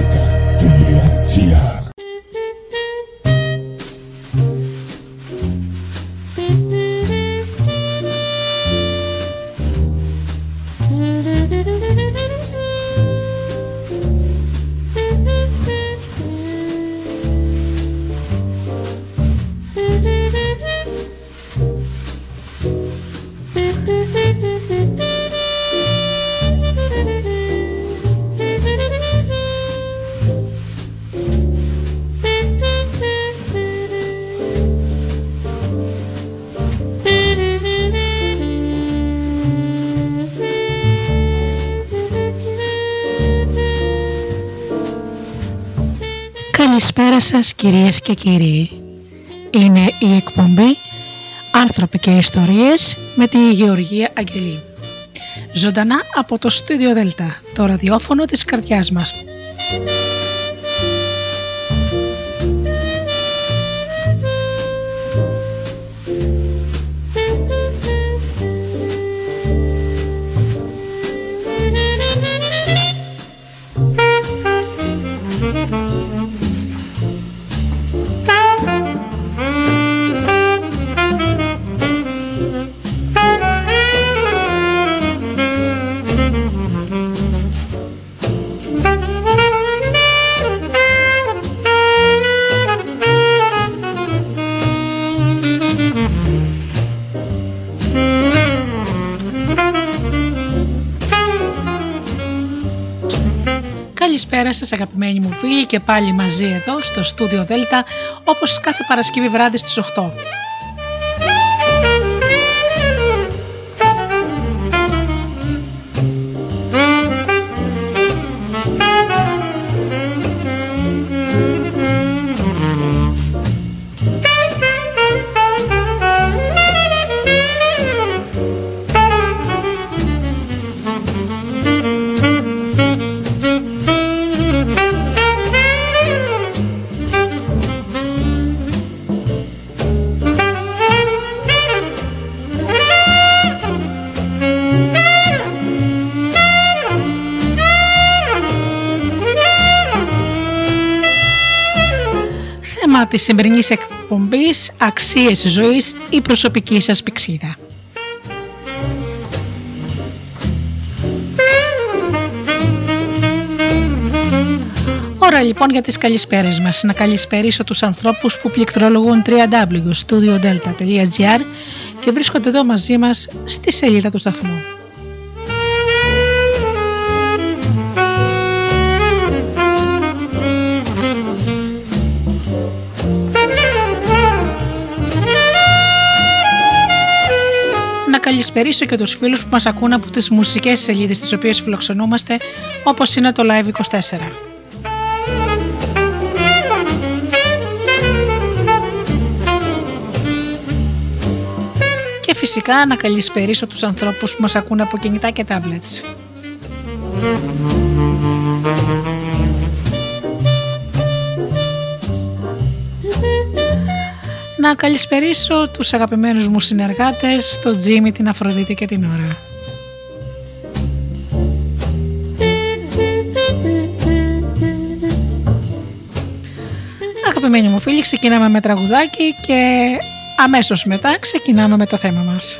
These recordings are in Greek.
Cerca de Legancia. Καλησπέρα σας κυρίες και κύριοι. Είναι η εκπομπή «Άνθρωποι και ιστορίες» με τη Γεωργία Αγγελή. Ζωντανά από το Studio Δελτά, το ραδιόφωνο της καρδιάς μας. Καλησπέρα σας αγαπημένοι μου φίλοι και πάλι μαζί εδώ στο στούντιο Δέλτα όπως κάθε Παρασκευή βράδυ στις 8. Της σημερινής εκπομπής «Αξίες ζωής» η προσωπική σας πηξίδα. Ώρα λοιπόν για τις καλησπέρες μας. Να καλησπερίσω τους ανθρώπους που πληκτρολογούν www.studiodelta.gr και βρίσκονται εδώ μαζί μας στη σελίδα του σταθμού. Καλησπερίσω και τους φίλους που μας ακούν από τις μουσικές σελίδες τις οποίες φιλοξενούμαστε όπως είναι το Live24. Και φυσικά να καλησπερίσω τους ανθρώπους που μας ακούν από κινητά και tablets. Να καλησπερίσω τους αγαπημένους μου συνεργάτες, τον Τζίμι, την Αφροδίτη και την Ωρα. Αγαπημένοι μου φίλοι, ξεκινάμε με τραγουδάκι και αμέσως μετά ξεκινάμε με το θέμα μας.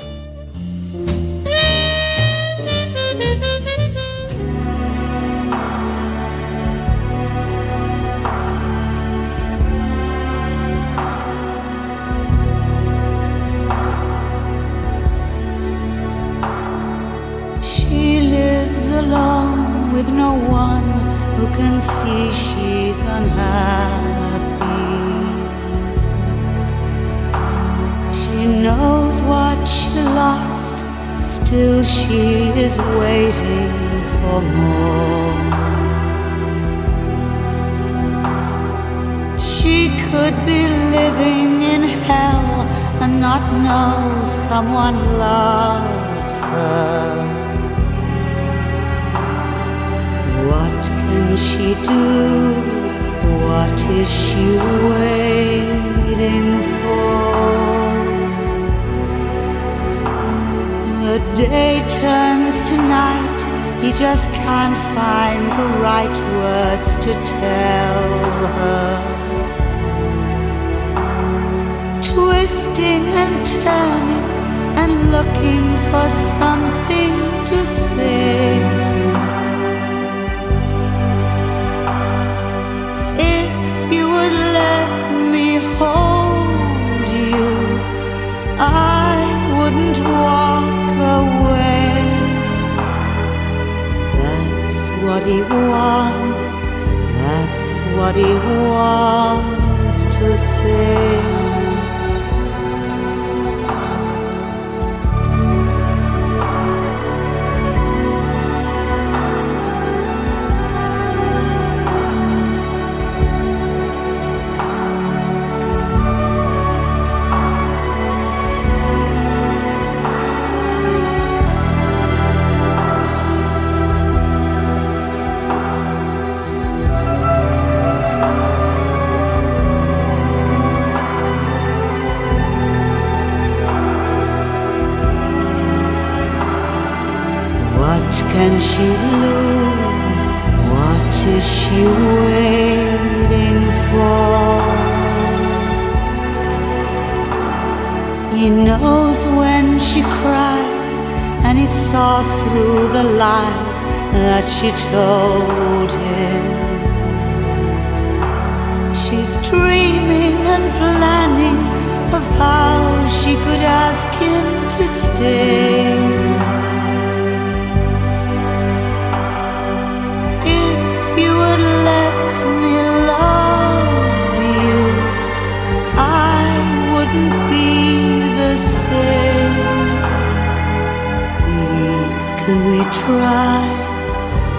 Can we try?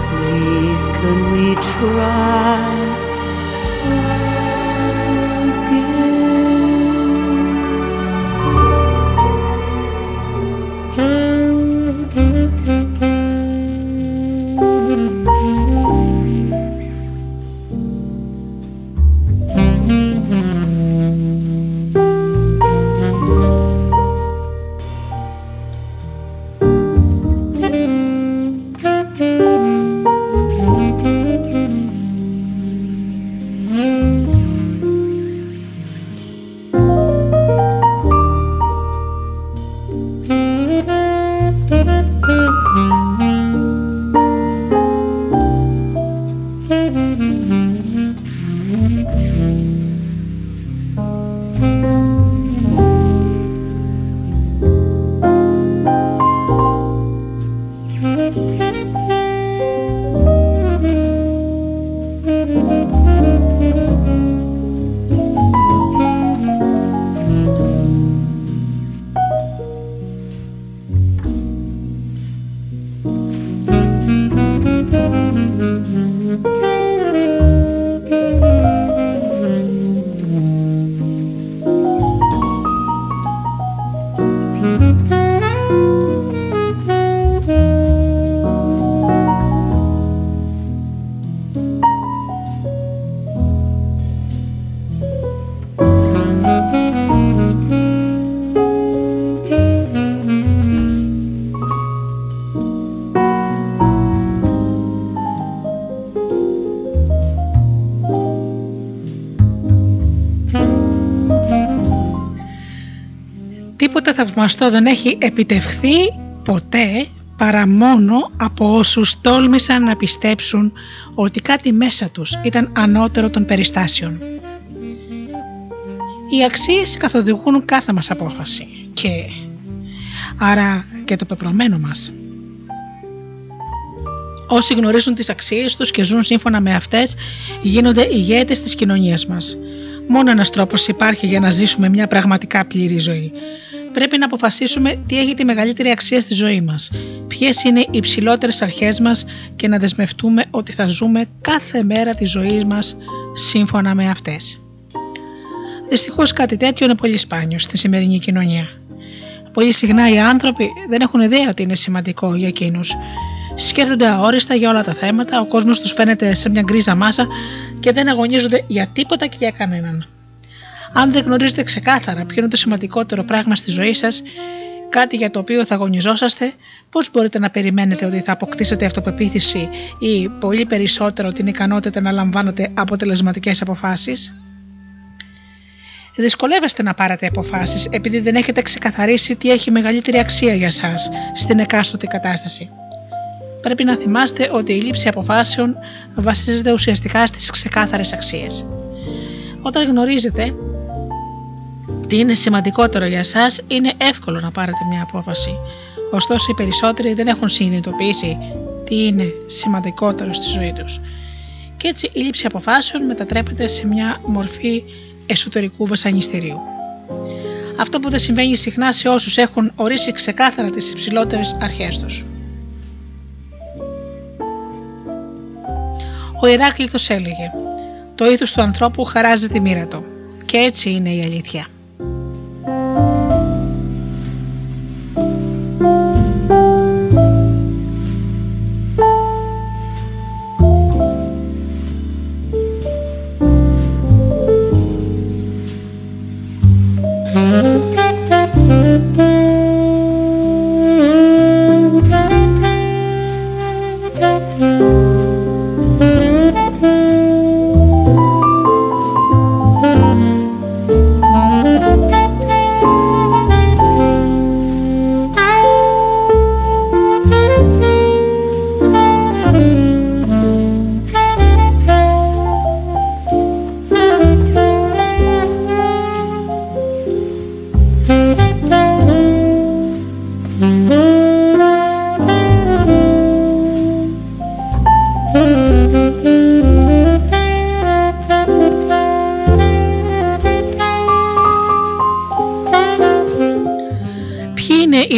Please, can we try? Θαυμαστό δεν έχει επιτευχθεί ποτέ παρά μόνο από όσους τόλμησαν να πιστέψουν ότι κάτι μέσα τους ήταν ανώτερο των περιστάσεων. Οι αξίες καθοδηγούν κάθε μας απόφαση και άρα και το πεπρωμένο μας. Όσοι γνωρίζουν τις αξίες τους και ζουν σύμφωνα με αυτές γίνονται ηγέτες της κοινωνίας μας. Μόνος ένας τρόπος υπάρχει για να ζήσουμε μια πραγματικά πλήρη ζωή. Πρέπει να αποφασίσουμε τι έχει τη μεγαλύτερη αξία στη ζωή μας, ποιες είναι οι υψηλότερες αρχές μας και να δεσμευτούμε ότι θα ζούμε κάθε μέρα της ζωής μας σύμφωνα με αυτές. Δυστυχώς κάτι τέτοιο είναι πολύ σπάνιο στη σημερινή κοινωνία. Πολύ συχνά οι άνθρωποι δεν έχουν ιδέα ότι είναι σημαντικό για εκείνους. Σκέφτονται αόριστα για όλα τα θέματα, ο κόσμος τους φαίνεται σε μια γκρίζα μάσα και δεν αγωνίζονται για τίποτα και για κανέναν. Αν δεν γνωρίζετε ξεκάθαρα ποιο είναι το σημαντικότερο πράγμα στη ζωή σας, κάτι για το οποίο θα αγωνιζόσαστε, πώς μπορείτε να περιμένετε ότι θα αποκτήσετε αυτοπεποίθηση ή πολύ περισσότερο την ικανότητα να λαμβάνετε αποτελεσματικές αποφάσεις; Δυσκολεύεστε να πάρετε αποφάσεις επειδή δεν έχετε ξεκαθαρίσει τι έχει μεγαλύτερη αξία για σας στην εκάστοτε κατάσταση. Πρέπει να θυμάστε ότι η λήψη αποφάσεων βασίζεται ουσιαστικά στις ξεκάθαρες αξίες. Όταν γνωρίζετε τι είναι σημαντικότερο για σας, είναι εύκολο να πάρετε μια απόφαση. Ωστόσο, οι περισσότεροι δεν έχουν συνειδητοποιήσει τι είναι σημαντικότερο στη ζωή τους. Και έτσι η λήψη αποφάσεων μετατρέπεται σε μια μορφή εσωτερικού βασανιστηρίου. Αυτό που δεν συμβαίνει συχνά σε όσους έχουν ορίσει ξεκάθαρα τις υψηλότερες αρχές τους. Ο Ηράκλειτος έλεγε «Το ήθος του ανθρώπου χαράζει τη μοίρα του» και έτσι είναι η αλήθεια.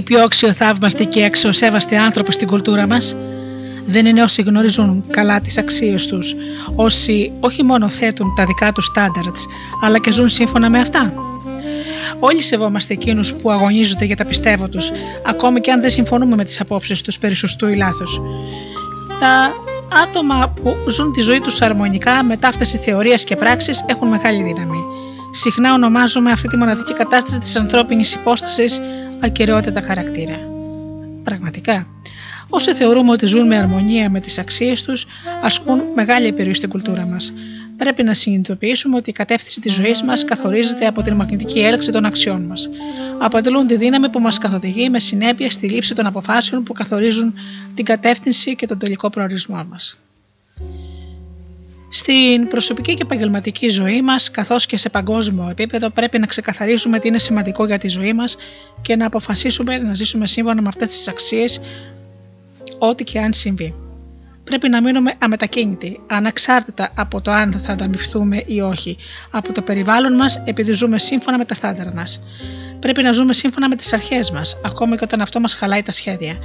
Πιο αξιοθαύμαστοι και αξιοσέβαστοι άνθρωποι στην κουλτούρα μας. Δεν είναι όσοι γνωρίζουν καλά τις αξίες τους, όσοι όχι μόνο θέτουν τα δικά τους στάνταρτς, αλλά και ζουν σύμφωνα με αυτά. Όλοι σεβόμαστε εκείνους που αγωνίζονται για τα πιστεύω τους, ακόμη και αν δεν συμφωνούμε με τις απόψεις τους περί σωστού ή λάθους. Τα άτομα που ζουν τη ζωή τους αρμονικά με ταύταση θεωρίας και πράξης έχουν μεγάλη δύναμη. Συχνά ονομάζουμε αυτή τη μοναδική κατάσταση της ανθρώπινης υπόστασης ακαιρεότητα χαρακτήρα. Πραγματικά, όσοι θεωρούμε ότι ζουν με αρμονία με τις αξίες τους, ασκούν μεγάλη επιρροή στην κουλτούρα μας. Πρέπει να συνειδητοποιήσουμε ότι η κατεύθυνση της ζωής μας καθορίζεται από την μαγνητική έλξη των αξιών μας. Αποτελούν τη δύναμη που μας καθοδηγεί με συνέπεια στη λήψη των αποφάσεων που καθορίζουν την κατεύθυνση και τον τελικό προορισμό μας. Στην προσωπική και επαγγελματική ζωή μας, καθώς και σε παγκόσμιο επίπεδο, πρέπει να ξεκαθαρίσουμε τι είναι σημαντικό για τη ζωή μας και να αποφασίσουμε να ζήσουμε σύμφωνα με αυτές τις αξίες, ό,τι και αν συμβεί. Πρέπει να μείνουμε αμετακίνητοι, αναξάρτητα από το αν θα ανταμυφθούμε ή όχι, από το περιβάλλον μας επειδή ζούμε σύμφωνα με τα στάνταρ μας. Πρέπει να ζούμε σύμφωνα με τις αρχές μας, ακόμα και όταν αυτό μας χαλάει τα σχέδια,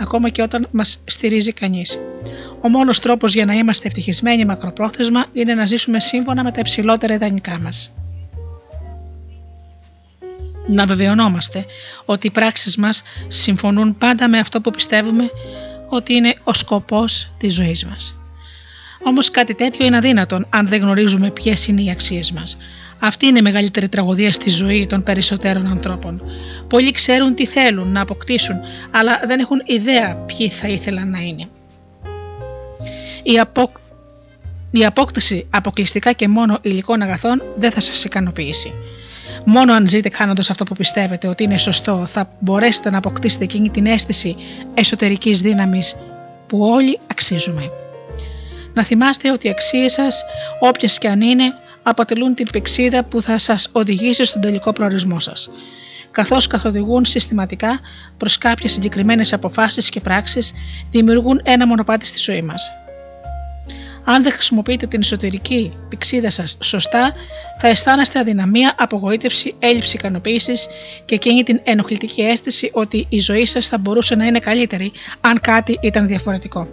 ακόμα και όταν μας στηρίζει κανείς. Ο μόνος τρόπος για να είμαστε ευτυχισμένοι μακροπρόθεσμα είναι να ζήσουμε σύμφωνα με τα υψηλότερα ιδανικά μας. Να βεβαιωνόμαστε ότι οι πράξεις μας συμφωνούν πάντα με αυτό που πιστεύουμε ότι είναι ο σκοπός της ζωής μας. Όμως κάτι τέτοιο είναι αδύνατον αν δεν γνωρίζουμε ποιες είναι οι αξίες μας. Αυτή είναι η μεγαλύτερη τραγωδία στη ζωή των περισσότερων ανθρώπων. Πολλοί ξέρουν τι θέλουν να αποκτήσουν, αλλά δεν έχουν ιδέα ποιοι θα ήθελαν να είναι. Η, απο... η απόκτηση αποκλειστικά και μόνο υλικών αγαθών δεν θα σας ικανοποιήσει. Μόνο αν ζείτε κάνοντας αυτό που πιστεύετε ότι είναι σωστό, θα μπορέσετε να αποκτήσετε εκείνη την αίσθηση εσωτερικής δύναμης που όλοι αξίζουμε. Να θυμάστε ότι οι αξίες σας, όποιες και αν είναι, αποτελούν την πηξίδα που θα σας οδηγήσει στον τελικό προορισμό σας. Καθώς καθοδηγούν συστηματικά προς κάποιες συγκεκριμένες αποφάσεις και πράξεις, δημιουργούν ένα μονοπάτι στη ζωή μας. Αν δεν χρησιμοποιείτε την εσωτερική πηξίδα σας σωστά, θα αισθάνεστε αδυναμία, απογοήτευση, έλλειψη ικανοποίησης και εκείνη την ενοχλητική αίσθηση ότι η ζωή σας θα μπορούσε να είναι καλύτερη αν κάτι ήταν διαφορετικό.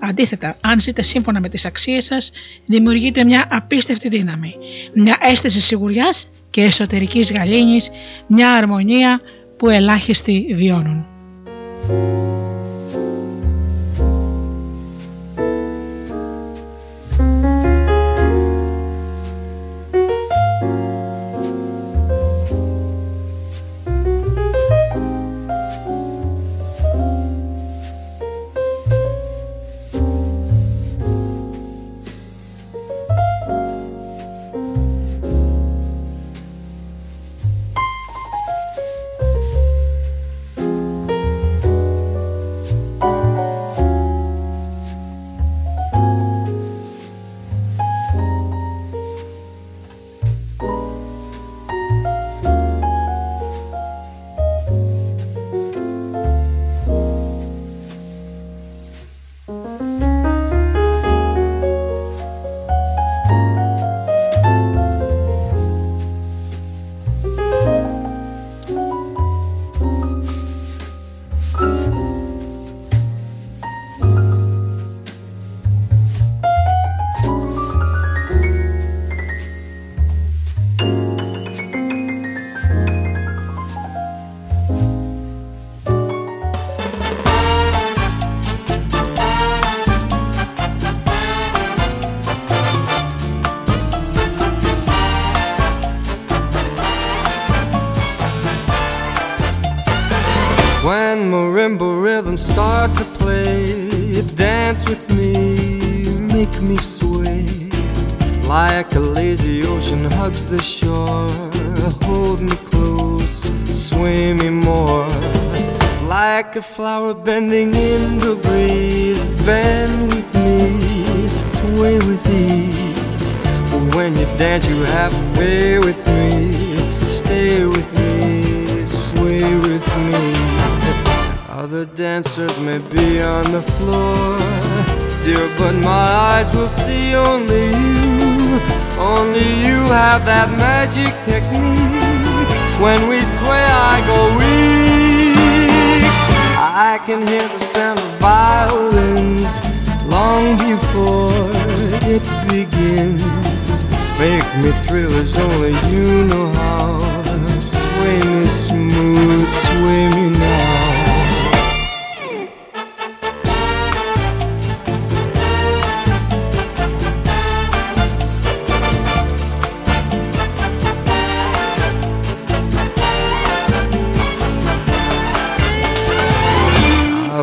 Αντίθετα, αν ζείτε σύμφωνα με τις αξίες σας, δημιουργείτε μια απίστευτη δύναμη, μια αίσθηση σιγουριάς και εσωτερικής γαλήνης, μια αρμονία που ελάχιστοι βιώνουν.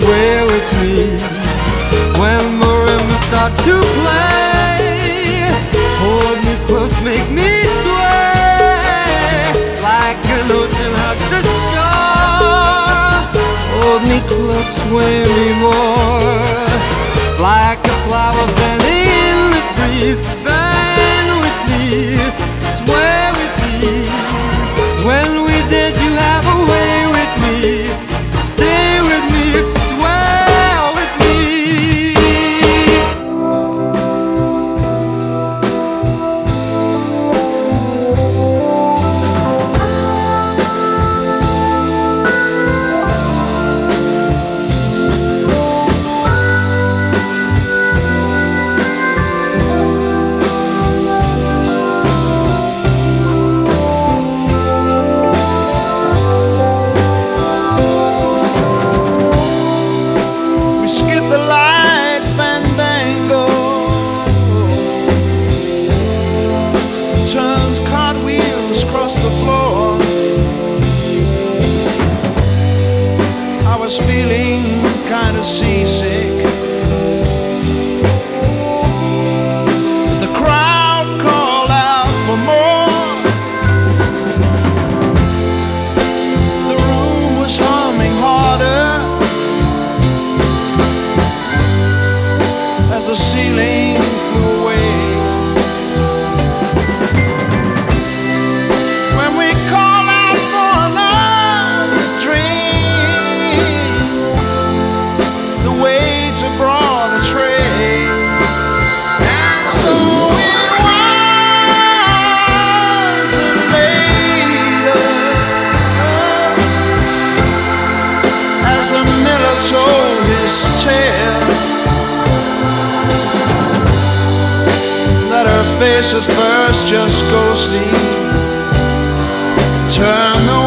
sway with me. When marimbas start to play, hold me close, make me sway like an ocean hugs the shore. Hold me close, sway me more like a flower bending in the breeze. Bend with me, sway with me. at first just go sleep. Turn the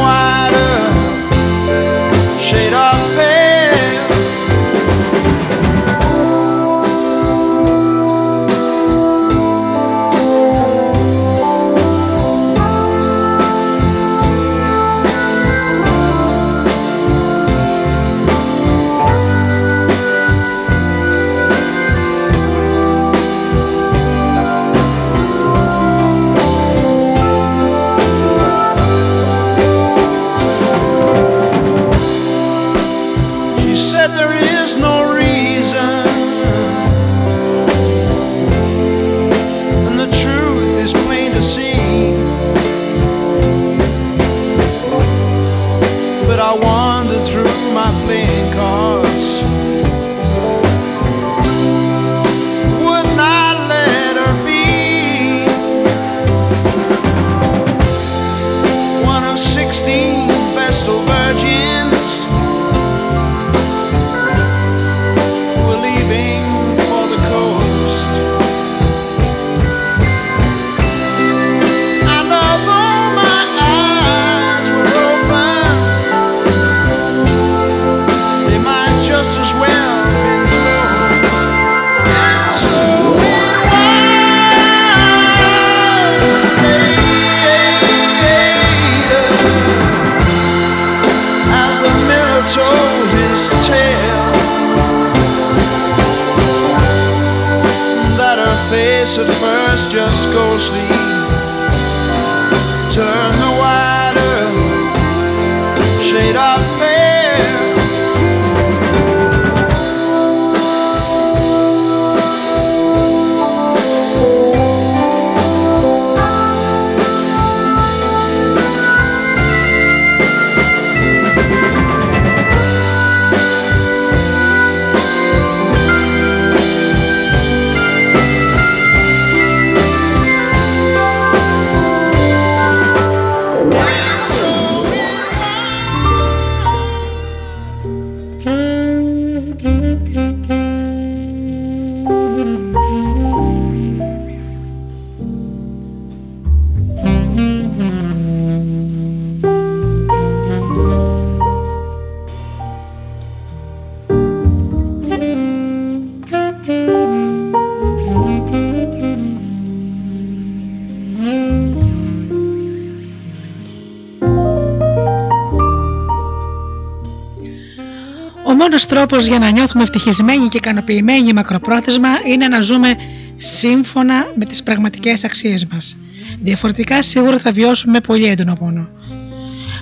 μόνο τρόπος για να νιώθουμε ευτυχισμένοι και ικανοποιημένοι μακροπρόθεσμα είναι να ζούμε σύμφωνα με τις πραγματικές αξίες μας. Διαφορετικά σίγουρα θα βιώσουμε πολύ έντονο πόνο.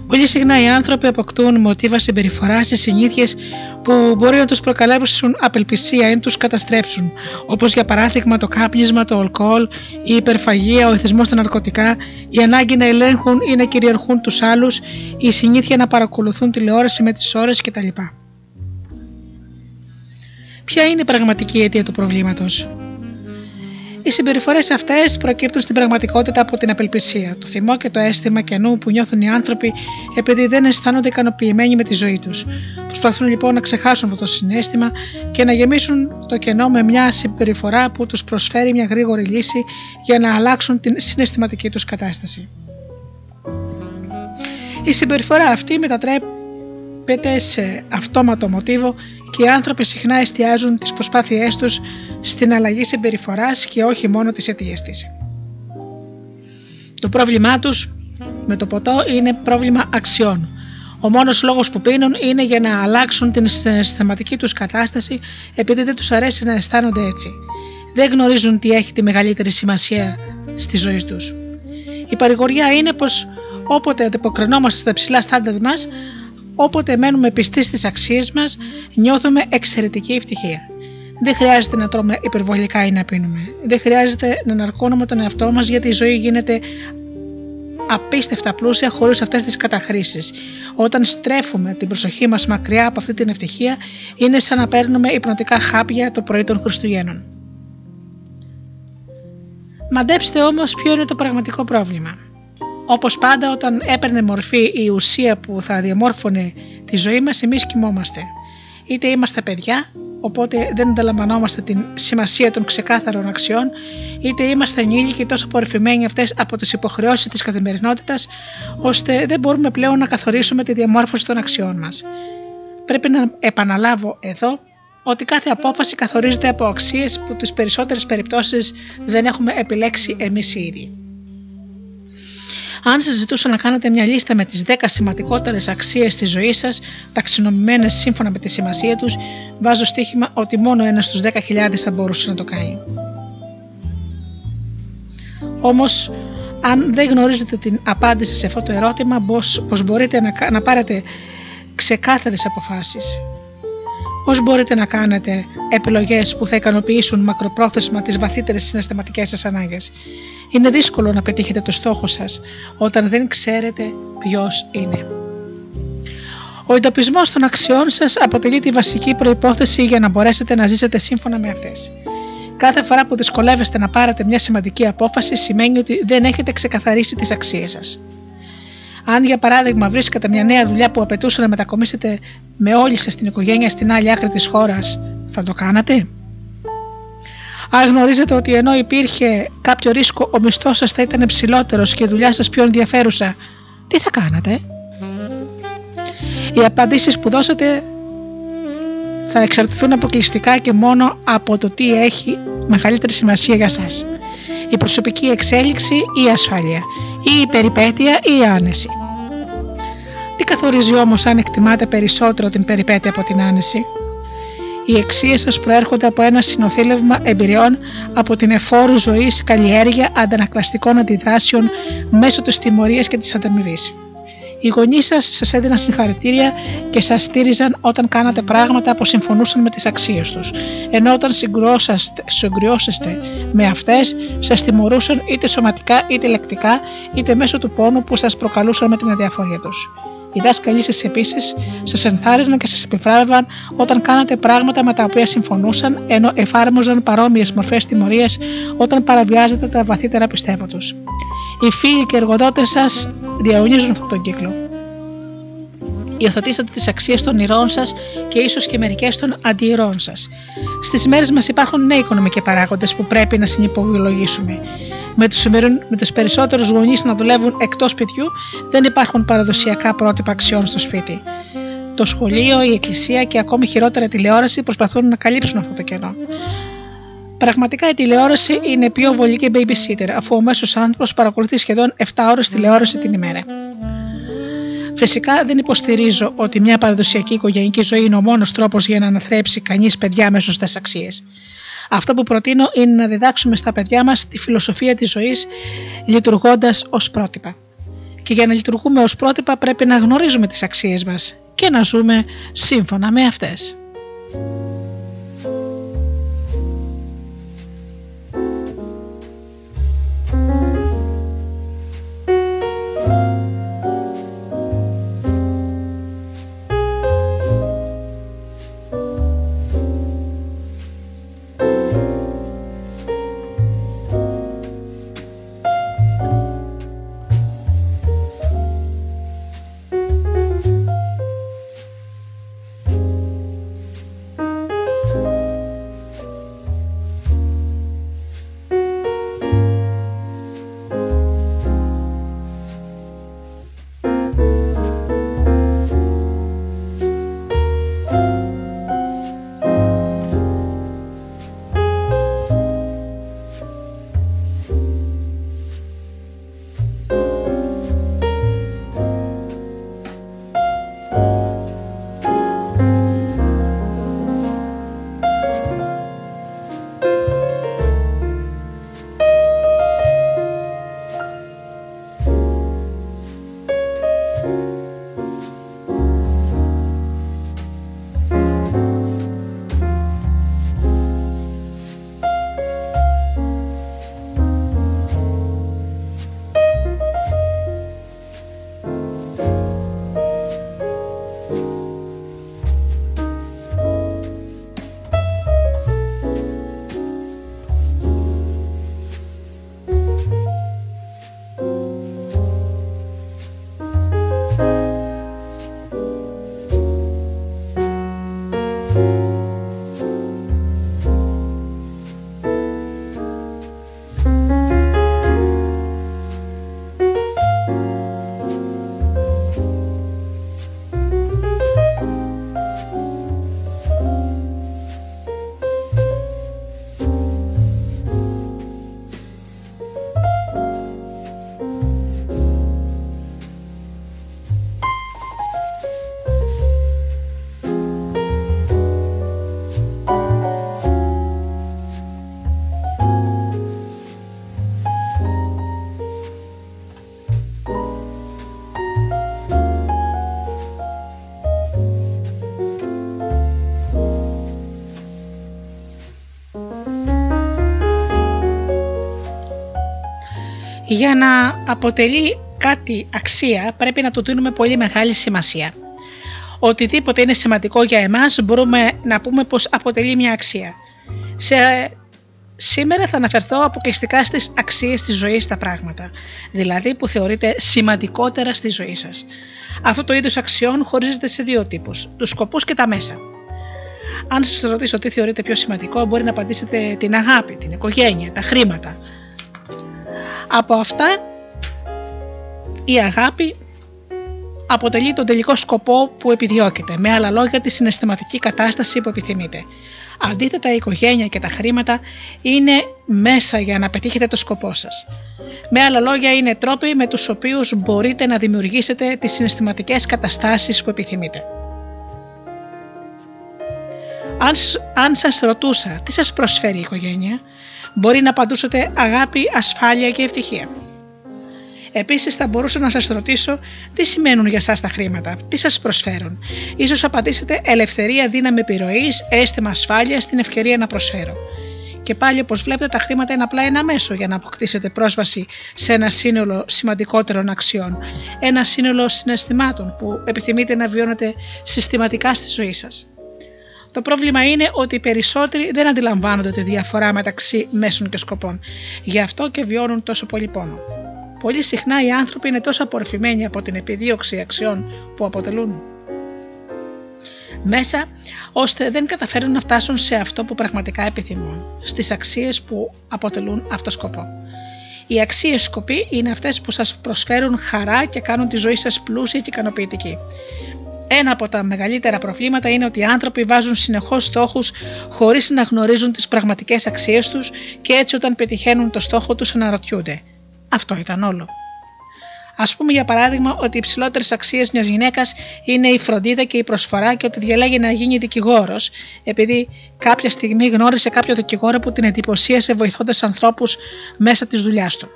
Πολύ συχνά οι άνθρωποι αποκτούν μοτίβα συμπεριφοράς ή συνήθειες που μπορεί να τους προκαλέσουν απελπισία ή να τους καταστρέψουν, όπως για παράδειγμα το κάπνισμα, το αλκοόλ, η υπερφαγία, ο εθισμός στα ναρκωτικά, η ανάγκη να ελέγχουν ή να κυριαρχούν τους άλλους, η συνήθεια να παρακολουθούν τηλεόραση με τις ώρες κτλ. Ποια είναι η πραγματική αιτία του προβλήματος; Οι συμπεριφορές αυτές προκύπτουν στην πραγματικότητα από την απελπισία, το θυμό και το αίσθημα κενού που νιώθουν οι άνθρωποι επειδή δεν αισθάνονται ικανοποιημένοι με τη ζωή τους. Προσπαθούν λοιπόν να ξεχάσουν αυτό το συνέστημα και να γεμίσουν το κενό με μια συμπεριφορά που τους προσφέρει μια γρήγορη λύση για να αλλάξουν την συναισθηματική τους κατάσταση. Η συμπεριφορά αυτή μετατρέπεται σε αυτόματο μοτίβο και οι άνθρωποι συχνά εστιάζουν τις προσπάθειές τους στην αλλαγή συμπεριφοράς και όχι μόνο τις αιτίες της. Το πρόβλημά τους με το ποτό είναι πρόβλημα αξιών. Ο μόνος λόγος που πίνουν είναι για να αλλάξουν την συναισθηματική τους κατάσταση επειδή δεν τους αρέσει να αισθάνονται έτσι. Δεν γνωρίζουν τι έχει τη μεγαλύτερη σημασία στη ζωή τους. Η παρηγοριά είναι πως όποτε αντιποκρινόμαστε στα ψηλά στάνταρ μας, όποτε μένουμε πιστοί στις αξίες μας, νιώθουμε εξαιρετική ευτυχία. Δεν χρειάζεται να τρώμε υπερβολικά ή να πίνουμε. Δεν χρειάζεται να ναρκώνουμε τον εαυτό μας γιατί η ζωή γίνεται απίστευτα πλούσια χωρίς αυτές τις καταχρήσεις. Όταν στρέφουμε την προσοχή μας μακριά από αυτή την ευτυχία, είναι σαν να παίρνουμε υπνοτικά χάπια το πρωί των Χριστουγέννων. Μαντέψτε όμως ποιο είναι το πραγματικό πρόβλημα. Όπως πάντα όταν έπαιρνε μορφή η ουσία που θα διαμόρφωνε τη ζωή μας εμείς κοιμόμαστε. Είτε είμαστε παιδιά, οπότε δεν ανταλαμβανόμαστε την σημασία των ξεκάθαρων αξιών, είτε είμαστε ενήλικοι τόσο απορριφημένοι αυτές από τις υποχρεώσεις της καθημερινότητας, ώστε δεν μπορούμε πλέον να καθορίσουμε τη διαμόρφωση των αξιών μας. Πρέπει να επαναλάβω εδώ ότι κάθε απόφαση καθορίζεται από αξίες που τις περισσότερες περιπτώσεις δεν έχουμε επιλέξει εμείς οι ίδιοι. Αν σας ζητούσα να κάνετε μια λίστα με τις 10 σημαντικότερες αξίες της ζωής σας, ταξινομημένες σύμφωνα με τη σημασία τους, βάζω στοίχημα ότι μόνο ένας στους 10.000 θα μπορούσε να το κάνει. Όμως, αν δεν γνωρίζετε την απάντηση σε αυτό το ερώτημα, πώς μπορείτε να, να πάρετε ξεκάθαρες αποφάσεις. Πώς μπορείτε να κάνετε επιλογές που θα ικανοποιήσουν μακροπρόθεσμα τις βαθύτερες συναισθηματικές σας ανάγκες; Είναι δύσκολο να πετύχετε το στόχο σας όταν δεν ξέρετε ποιος είναι. Ο εντοπισμός των αξιών σας αποτελεί τη βασική προπόθεση για να μπορέσετε να ζήσετε σύμφωνα με αυτές. Κάθε φορά που δυσκολεύεστε να πάρετε μια σημαντική απόφαση, σημαίνει ότι δεν έχετε ξεκαθαρίσει τις αξίες σας. Αν για παράδειγμα βρίσκατε μια νέα δουλειά που απαιτούσε να μετακομίσετε με όλη σας την οικογένεια στην άλλη άκρη της χώρας, θα το κάνατε; Αν γνωρίζετε ότι ενώ υπήρχε κάποιο ρίσκο ο μισθός σας θα ήταν υψηλότερο και η δουλειά σας πιο ενδιαφέρουσα, τι θα κάνατε; Οι απαντήσεις που δώσατε θα εξαρτηθούν αποκλειστικά και μόνο από το τι έχει μεγαλύτερη σημασία για σας. Η προσωπική εξέλιξη ή η ασφάλεια, ή η περιπέτεια ή η άνεση. Τι καθορίζει όμως αν εκτιμάτε περισσότερο την περιπέτεια από την άνεση; Οι αξίες σας προέρχονται από ένα συνοθήλευμα εμπειριών από την εφόρου ζωής, καλλιέργεια αντανακλαστικών αντιδράσεων μέσω της τιμωρίας και της ανταμοιβής. Οι γονείς σας σας έδιναν συγχαρητήρια και σας στήριζαν όταν κάνατε πράγματα που συμφωνούσαν με τις αξίες τους, ενώ όταν συγκρουόσαστε με αυτές, σας τιμωρούσαν είτε σωματικά είτε λεκτικά, είτε μέσω του πόνου που σας προκαλούσαν με την αδιαφορία τους. Οι δάσκαλοι σας επίσης σας ενθάρρυναν και σας επιβράβευαν όταν κάνατε πράγματα με τα οποία συμφωνούσαν, ενώ εφάρμοζαν παρόμοιες μορφές τιμωρία όταν παραβιάζετε τα βαθύτερα πιστεύω τους. Οι φίλοι και εργοδότες σας διαονίζουν αυτόν τον κύκλο. Υιοθετήσατε τις αξίες των ηρών σας και ίσως και μερικές των αντιηρών σας. Στις μέρες μας υπάρχουν νέοι οικονομικοί παράγοντες που πρέπει να συνυπολογίσουμε. Με τους τους περισσότερους γονείς να δουλεύουν εκτός σπιτιού, δεν υπάρχουν παραδοσιακά πρότυπα αξιών στο σπίτι. Το σχολείο, η εκκλησία και ακόμη χειρότερα η τηλεόραση προσπαθούν να καλύψουν αυτό το κενό. Πραγματικά η τηλεόραση είναι πιο βολική babysitter, αφού ο μέσος άνθρωπος παρακολουθεί σχεδόν 7 ώρες τηλεόραση την ημέρα. Φυσικά δεν υποστηρίζω ότι μια παραδοσιακή οικογενειακή ζωή είναι ο μόνος τρόπος για να αναθρέψει κανείς παιδιά με σωστέ αξίες. Αυτό που προτείνω είναι να διδάξουμε στα παιδιά μας τη φιλοσοφία της ζωής λειτουργώντας ως πρότυπα. Και για να λειτουργούμε ως πρότυπα πρέπει να γνωρίζουμε τις αξίες μας και να ζούμε σύμφωνα με αυτές. Για να αποτελεί κάτι αξία πρέπει να του δίνουμε πολύ μεγάλη σημασία. Οτιδήποτε είναι σημαντικό για εμάς μπορούμε να πούμε πως αποτελεί μια αξία. Σε Σήμερα θα αναφερθώ αποκλειστικά στις αξίες της ζωής στα πράγματα, δηλαδή που θεωρείται σημαντικότερα στη ζωή σας. Αυτό το είδος αξιών χωρίζεται σε δύο τύπους, τους σκοπούς και τα μέσα. Αν σας ρωτήσω τι θεωρείτε πιο σημαντικό, μπορεί να απαντήσετε την αγάπη, την οικογένεια, τα χρήματα. Από αυτά, η αγάπη αποτελεί τον τελικό σκοπό που επιδιώκεται, με άλλα λόγια τη συναισθηματική κατάσταση που επιθυμείτε. Αντίθετα, η οικογένεια και τα χρήματα είναι μέσα για να πετύχετε το σκοπό σας. Με άλλα λόγια, είναι τρόποι με τους οποίους μπορείτε να δημιουργήσετε τις συναισθηματικές καταστάσεις που επιθυμείτε. Αν, αν σας ρωτούσα τι σας προσφέρει η οικογένεια, μπορεί να απαντούσατε αγάπη, ασφάλεια και ευτυχία. Επίσης, θα μπορούσα να σας ρωτήσω τι σημαίνουν για εσά τα χρήματα, τι σας προσφέρουν. σω απαντήσετε ελευθερία, δύναμη επιρροής, αίσθημα ασφάλειας, την ευκαιρία να προσφέρω. Και πάλι, όπως βλέπετε, τα χρήματα είναι απλά ένα μέσο για να αποκτήσετε πρόσβαση σε ένα σύνολο σημαντικότερων αξιών. Ένα σύνολο συναισθημάτων που επιθυμείτε να βιώνετε συστηματικά στη ζωή σας. Το πρόβλημα είναι ότι οι περισσότεροι δεν αντιλαμβάνονται τη διαφορά μεταξύ μέσων και σκοπών. Γι' αυτό και βιώνουν τόσο πολύ πόνο. Πολύ συχνά οι άνθρωποι είναι τόσο απορροφημένοι από την επιδίωξη αξιών που αποτελούν μέσα, ώστε δεν καταφέρουν να φτάσουν σε αυτό που πραγματικά επιθυμούν, στις αξίες που αποτελούν αυτό σκοπό. Οι αξίες σκοποί είναι αυτές που σας προσφέρουν χαρά και κάνουν τη ζωή σας πλούσια και ικανοποιητική. Ένα από τα μεγαλύτερα προβλήματα είναι ότι οι άνθρωποι βάζουν συνεχώς στόχους χωρίς να γνωρίζουν τις πραγματικές αξίες τους και έτσι όταν πετυχαίνουν το στόχο τους αναρωτιούνται αυτό ήταν όλο. Α πούμε για παράδειγμα ότι οι υψηλότερες αξίες μιας γυναίκας είναι η φροντίδα και η προσφορά και ότι διαλέγει να γίνει δικηγόρος, επειδή κάποια στιγμή γνώρισε κάποιο δικηγόρο που την εντυπωσίασε βοηθώντας ανθρώπους μέσα της δουλειάς του.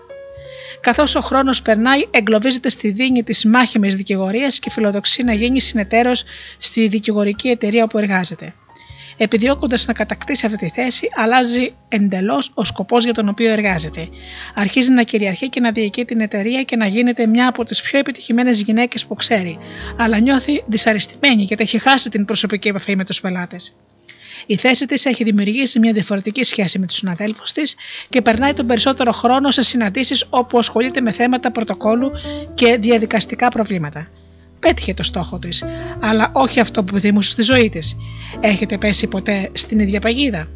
Καθώς ο χρόνος περνάει, εγκλωβίζεται στη δίνη της μάχημης δικηγορίας και φιλοδοξεί να γίνει συνεταίρος στη δικηγορική εταιρεία όπου εργάζεται. Επιδιώκοντας να κατακτήσει αυτή τη θέση, αλλάζει εντελώς ο σκοπός για τον οποίο εργάζεται. Αρχίζει να κυριαρχεί και να διοικεί την εταιρεία και να γίνεται μια από τις πιο επιτυχημένες γυναίκες που ξέρει, αλλά νιώθει δυσαρεστημένη γιατί έχει χάσει την προσωπική επαφή με τους πελάτες. Η θέση της έχει δημιουργήσει μια διαφορετική σχέση με τους συναδέλφους της και περνάει τον περισσότερο χρόνο σε συναντήσεις όπου ασχολείται με θέματα πρωτοκόλου και διαδικαστικά προβλήματα πέτυχε το στόχο της, αλλά όχι αυτό που επιθυμούσε στη ζωή της. Έχετε πέσει ποτέ στην ίδια παγίδα;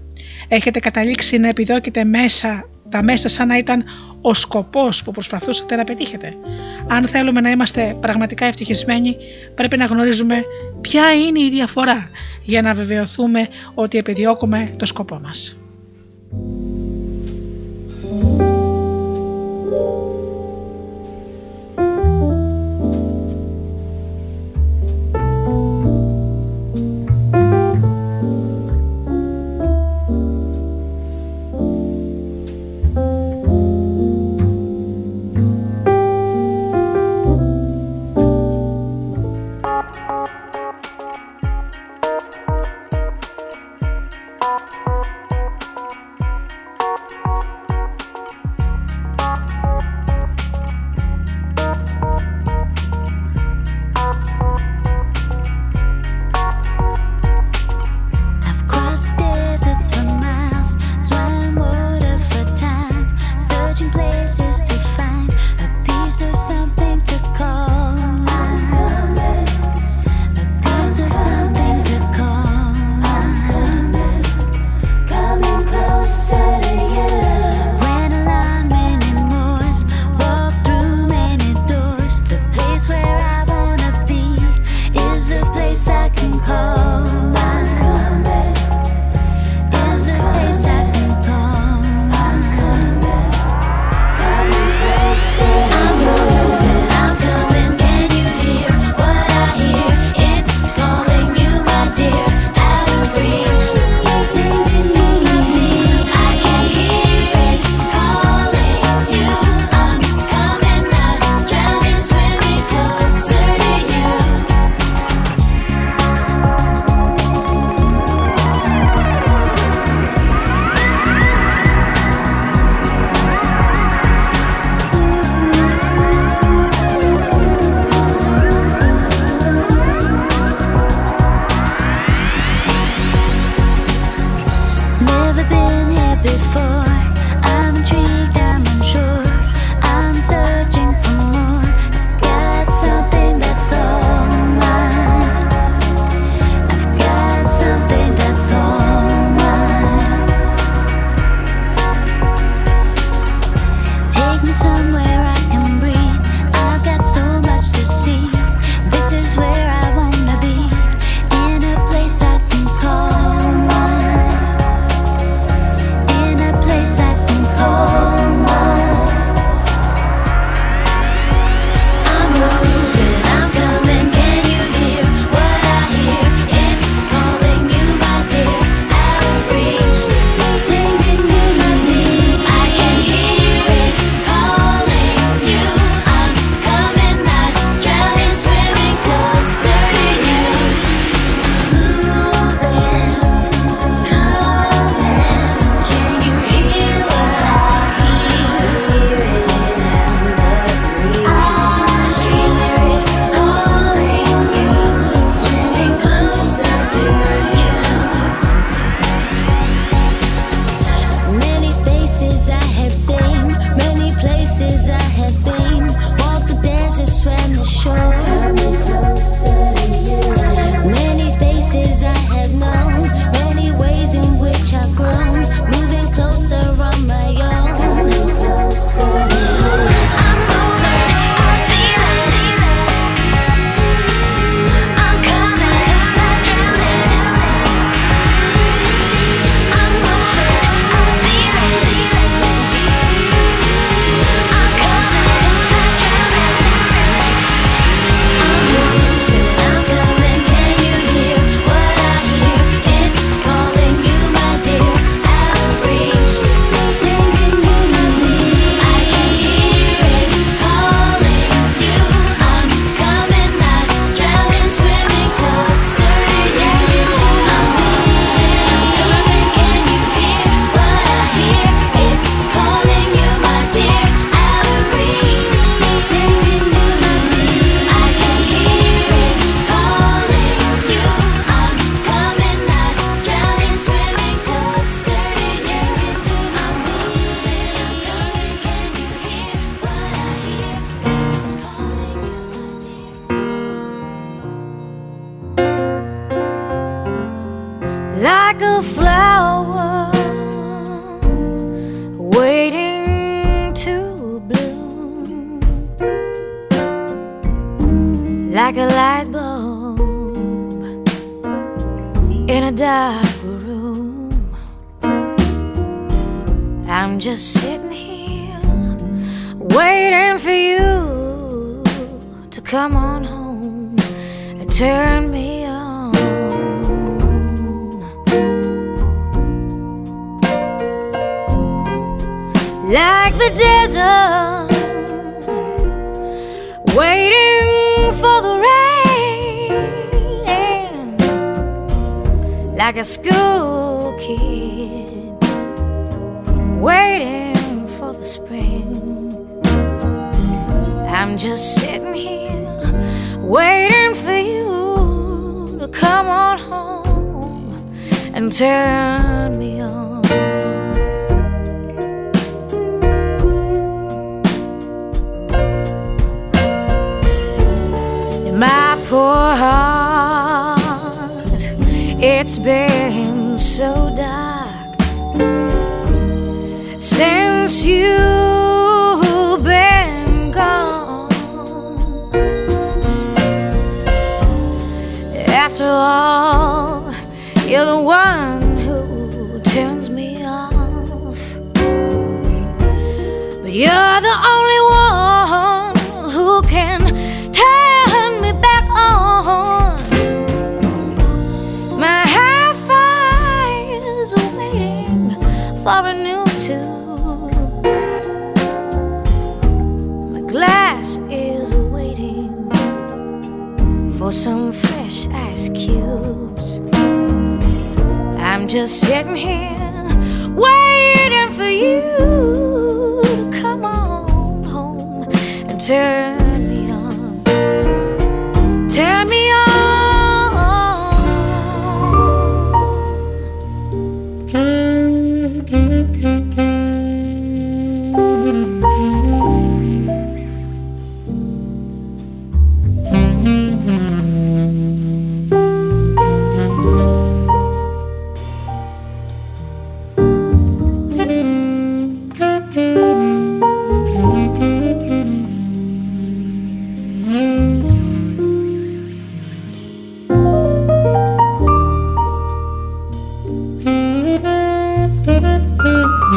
Έχετε καταλήξει να επιδόκετε μέσα τα μέσα σαν να ήταν ο σκοπός που προσπαθούσατε να πετύχετε. Αν θέλουμε να είμαστε πραγματικά ευτυχισμένοι, πρέπει να γνωρίζουμε ποια είναι η διαφορά για να βεβαιωθούμε ότι επιδιώκουμε το σκοπό μας.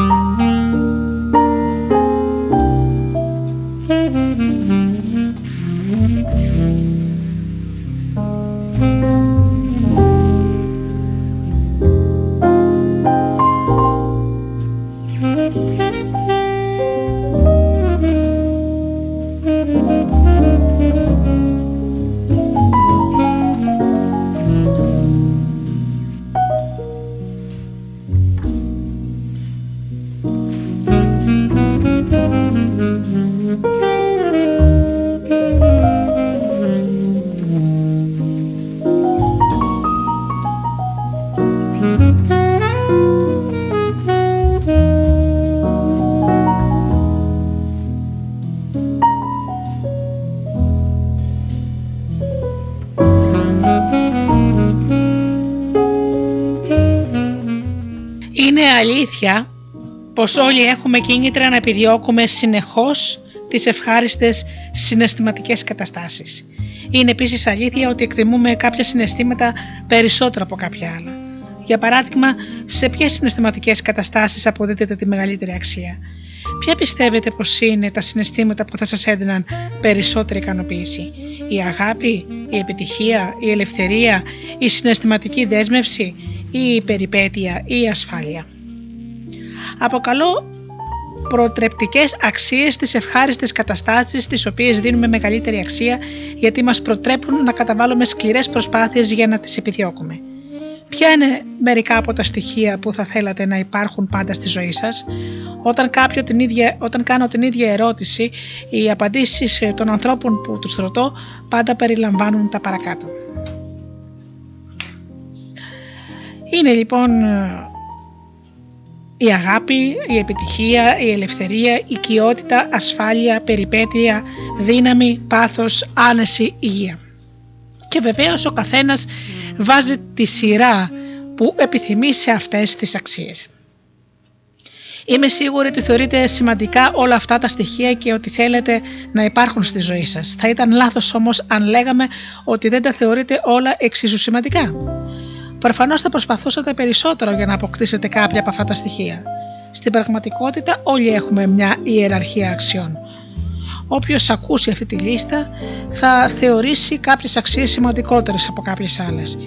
Είναι πως όλοι έχουμε κίνητρα να επιδιώκουμε συνεχώς τις ευχάριστες συναισθηματικές καταστάσεις. Είναι επίσης αλήθεια ότι εκτιμούμε κάποια συναισθήματα περισσότερο από κάποια άλλα. Για παράδειγμα, σε ποιες συναισθηματικές καταστάσεις αποδίδετε τη μεγαλύτερη αξία; Ποια πιστεύετε πως είναι τα συναισθήματα που θα σας έδιναν περισσότερη ικανοποίηση; Η αγάπη, η επιτυχία, η ελευθερία, η συναισθηματική δέσμευση ή η περιπέτεια ή η ασφάλεια; Αποκαλώ προτρεπτικές αξίες στις ευχάριστες καταστάσεις τις οποίες δίνουμε μεγαλύτερη αξία γιατί μας προτρέπουν να καταβάλουμε σκληρές προσπάθειες για να τις επιδιώκουμε. Ποια είναι μερικά από τα στοιχεία που θα θέλατε να υπάρχουν πάντα στη ζωή σας; Όταν, κάποιο την ίδια, όταν κάνω την ίδια ερώτηση, οι απαντήσεις των ανθρώπων που τους ρωτώ πάντα περιλαμβάνουν τα παρακάτω. Είναι λοιπόν η αγάπη, η επιτυχία, η ελευθερία, η οικειότητα, ασφάλεια, περιπέτεια, δύναμη, πάθος, άνεση, υγεία. Και βεβαίως ο καθένας βάζει τη σειρά που επιθυμεί σε αυτές τις αξίες. Είμαι σίγουρη ότι θεωρείτε σημαντικά όλα αυτά τα στοιχεία και ότι θέλετε να υπάρχουν στη ζωή σας. Θα ήταν λάθος όμως αν λέγαμε ότι δεν τα θεωρείτε όλα εξίσου σημαντικά. Προφανώς θα προσπαθούσατε περισσότερο για να αποκτήσετε κάποια από αυτά τα στοιχεία. Στην πραγματικότητα όλοι έχουμε μια ιεραρχία αξιών. Όποιος ακούσει αυτή τη λίστα θα θεωρήσει κάποιες αξίες σημαντικότερες από κάποιες άλλες.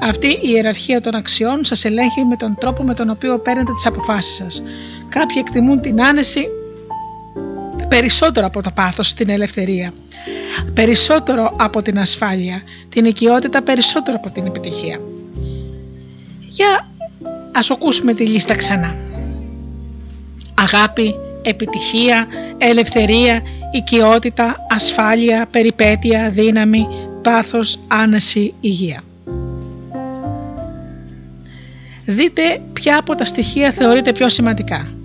Αυτή η ιεραρχία των αξιών σας ελέγχει με τον τρόπο με τον οποίο παίρνετε τις αποφάσεις σας. Κάποιοι εκτιμούν την άνεση περισσότερο από το πάθος την ελευθερία, περισσότερο από την ασφάλεια, την οικειότητα περισσότερο από την επιτυχία. Για ας ακούσουμε τη λίστα ξανά. Αγάπη, επιτυχία, ελευθερία, οικειότητα, ασφάλεια, περιπέτεια, δύναμη, πάθος, άνεση, υγεία. Δείτε ποια από τα στοιχεία θεωρείτε πιο σημαντικά.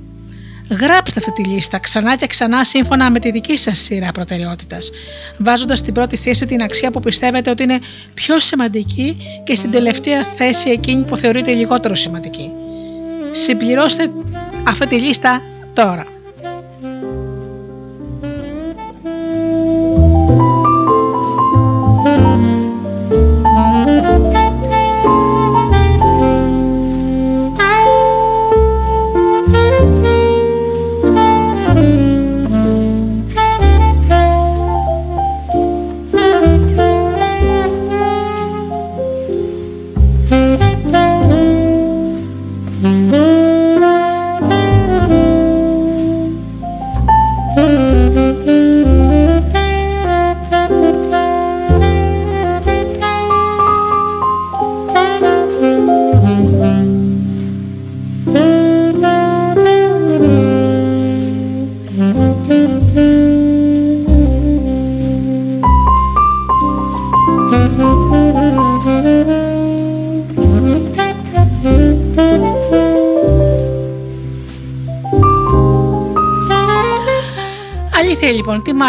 Γράψτε αυτή τη λίστα ξανά και ξανά σύμφωνα με τη δική σας σειρά προτεραιότητας, βάζοντας στην πρώτη θέση την αξία που πιστεύετε ότι είναι πιο σημαντική και στην τελευταία θέση εκείνη που θεωρείτε λιγότερο σημαντική. Συμπληρώστε αυτή τη λίστα τώρα.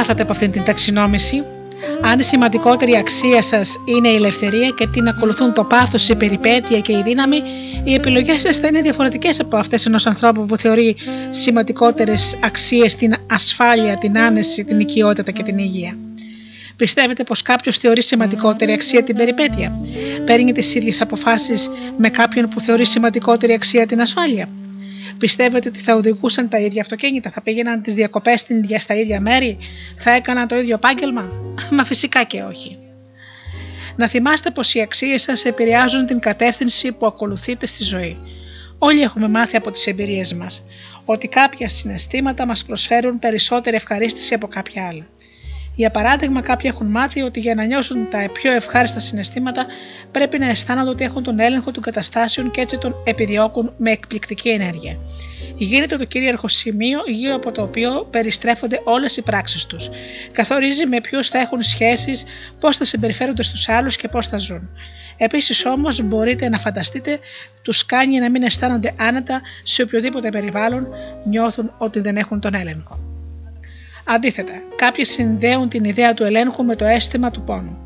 Μάθατε από αυτήν την ταξινόμηση; Αν η σημαντικότερη αξία σας είναι η ελευθερία και την ακολουθούν το πάθος, η περιπέτεια και η δύναμη, οι επιλογές σας θα είναι διαφορετικές από αυτές ενός ανθρώπου που θεωρεί σημαντικότερες αξίες την ασφάλεια, την άνεση, την οικειότητα και την υγεία. Πιστεύετε πως κάποιος θεωρεί σημαντικότερη αξία την περιπέτεια; Παίρνει τις ίδιες αποφάσεις με κάποιον που θεωρεί σημαντικότερη αξία την ασφάλεια; Πιστεύετε ότι θα οδηγούσαν τα ίδια αυτοκίνητα, θα πήγαιναν τις διακοπές στα ίδια μέρη, θα έκαναν το ίδιο επάγγελμα; Μα φυσικά και όχι. Να θυμάστε πως οι αξίες σας επηρεάζουν την κατεύθυνση που ακολουθείτε στη ζωή. Όλοι έχουμε μάθει από τις εμπειρίες μας ότι κάποια συναισθήματα μας προσφέρουν περισσότερη ευχαρίστηση από κάποια άλλα. Για παράδειγμα, κάποιοι έχουν μάθει ότι για να νιώσουν τα πιο ευχάριστα συναισθήματα πρέπει να αισθάνονται ότι έχουν τον έλεγχο των καταστάσεων και έτσι τον επιδιώκουν με εκπληκτική ενέργεια. Γίνεται το κυρίαρχο σημείο γύρω από το οποίο περιστρέφονται όλες οι πράξεις τους. Καθορίζει με ποιους θα έχουν σχέσεις, πώς θα συμπεριφέρονται στους άλλους και πώς θα ζουν. Επίσης όμως μπορείτε να φανταστείτε τους κάνει να μην αισθάνονται άνετα σε οποιοδήποτε περιβάλλον νιώθουν ότι δεν έχουν τον έλεγχο. Αντίθετα, κάποιοι συνδέουν την ιδέα του ελέγχου με το αίσθημα του πόνου.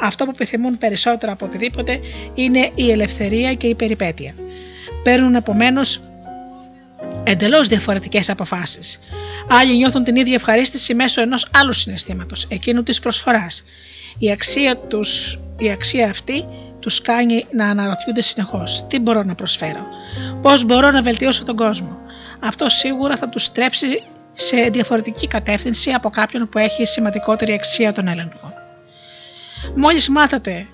Αυτό που επιθυμούν περισσότερο από οτιδήποτε είναι η ελευθερία και η περιπέτεια. Παίρνουν επομένως εντελώς διαφορετικές αποφάσεις. Άλλοι νιώθουν την ίδια ευχαρίστηση μέσω ενός άλλου συναισθήματος, εκείνου της προσφοράς. Η αξία, τους, η αξία αυτή τους κάνει να αναρωτιούνται συνεχώς: Τι μπορώ να προσφέρω, Πώς μπορώ να βελτιώσω τον κόσμο; Αυτό σίγουρα θα τους στρέψει σε διαφορετική κατεύθυνση από κάποιον που έχει σημαντικότερη αξία τον έλεγχο. Μόλις μάθατε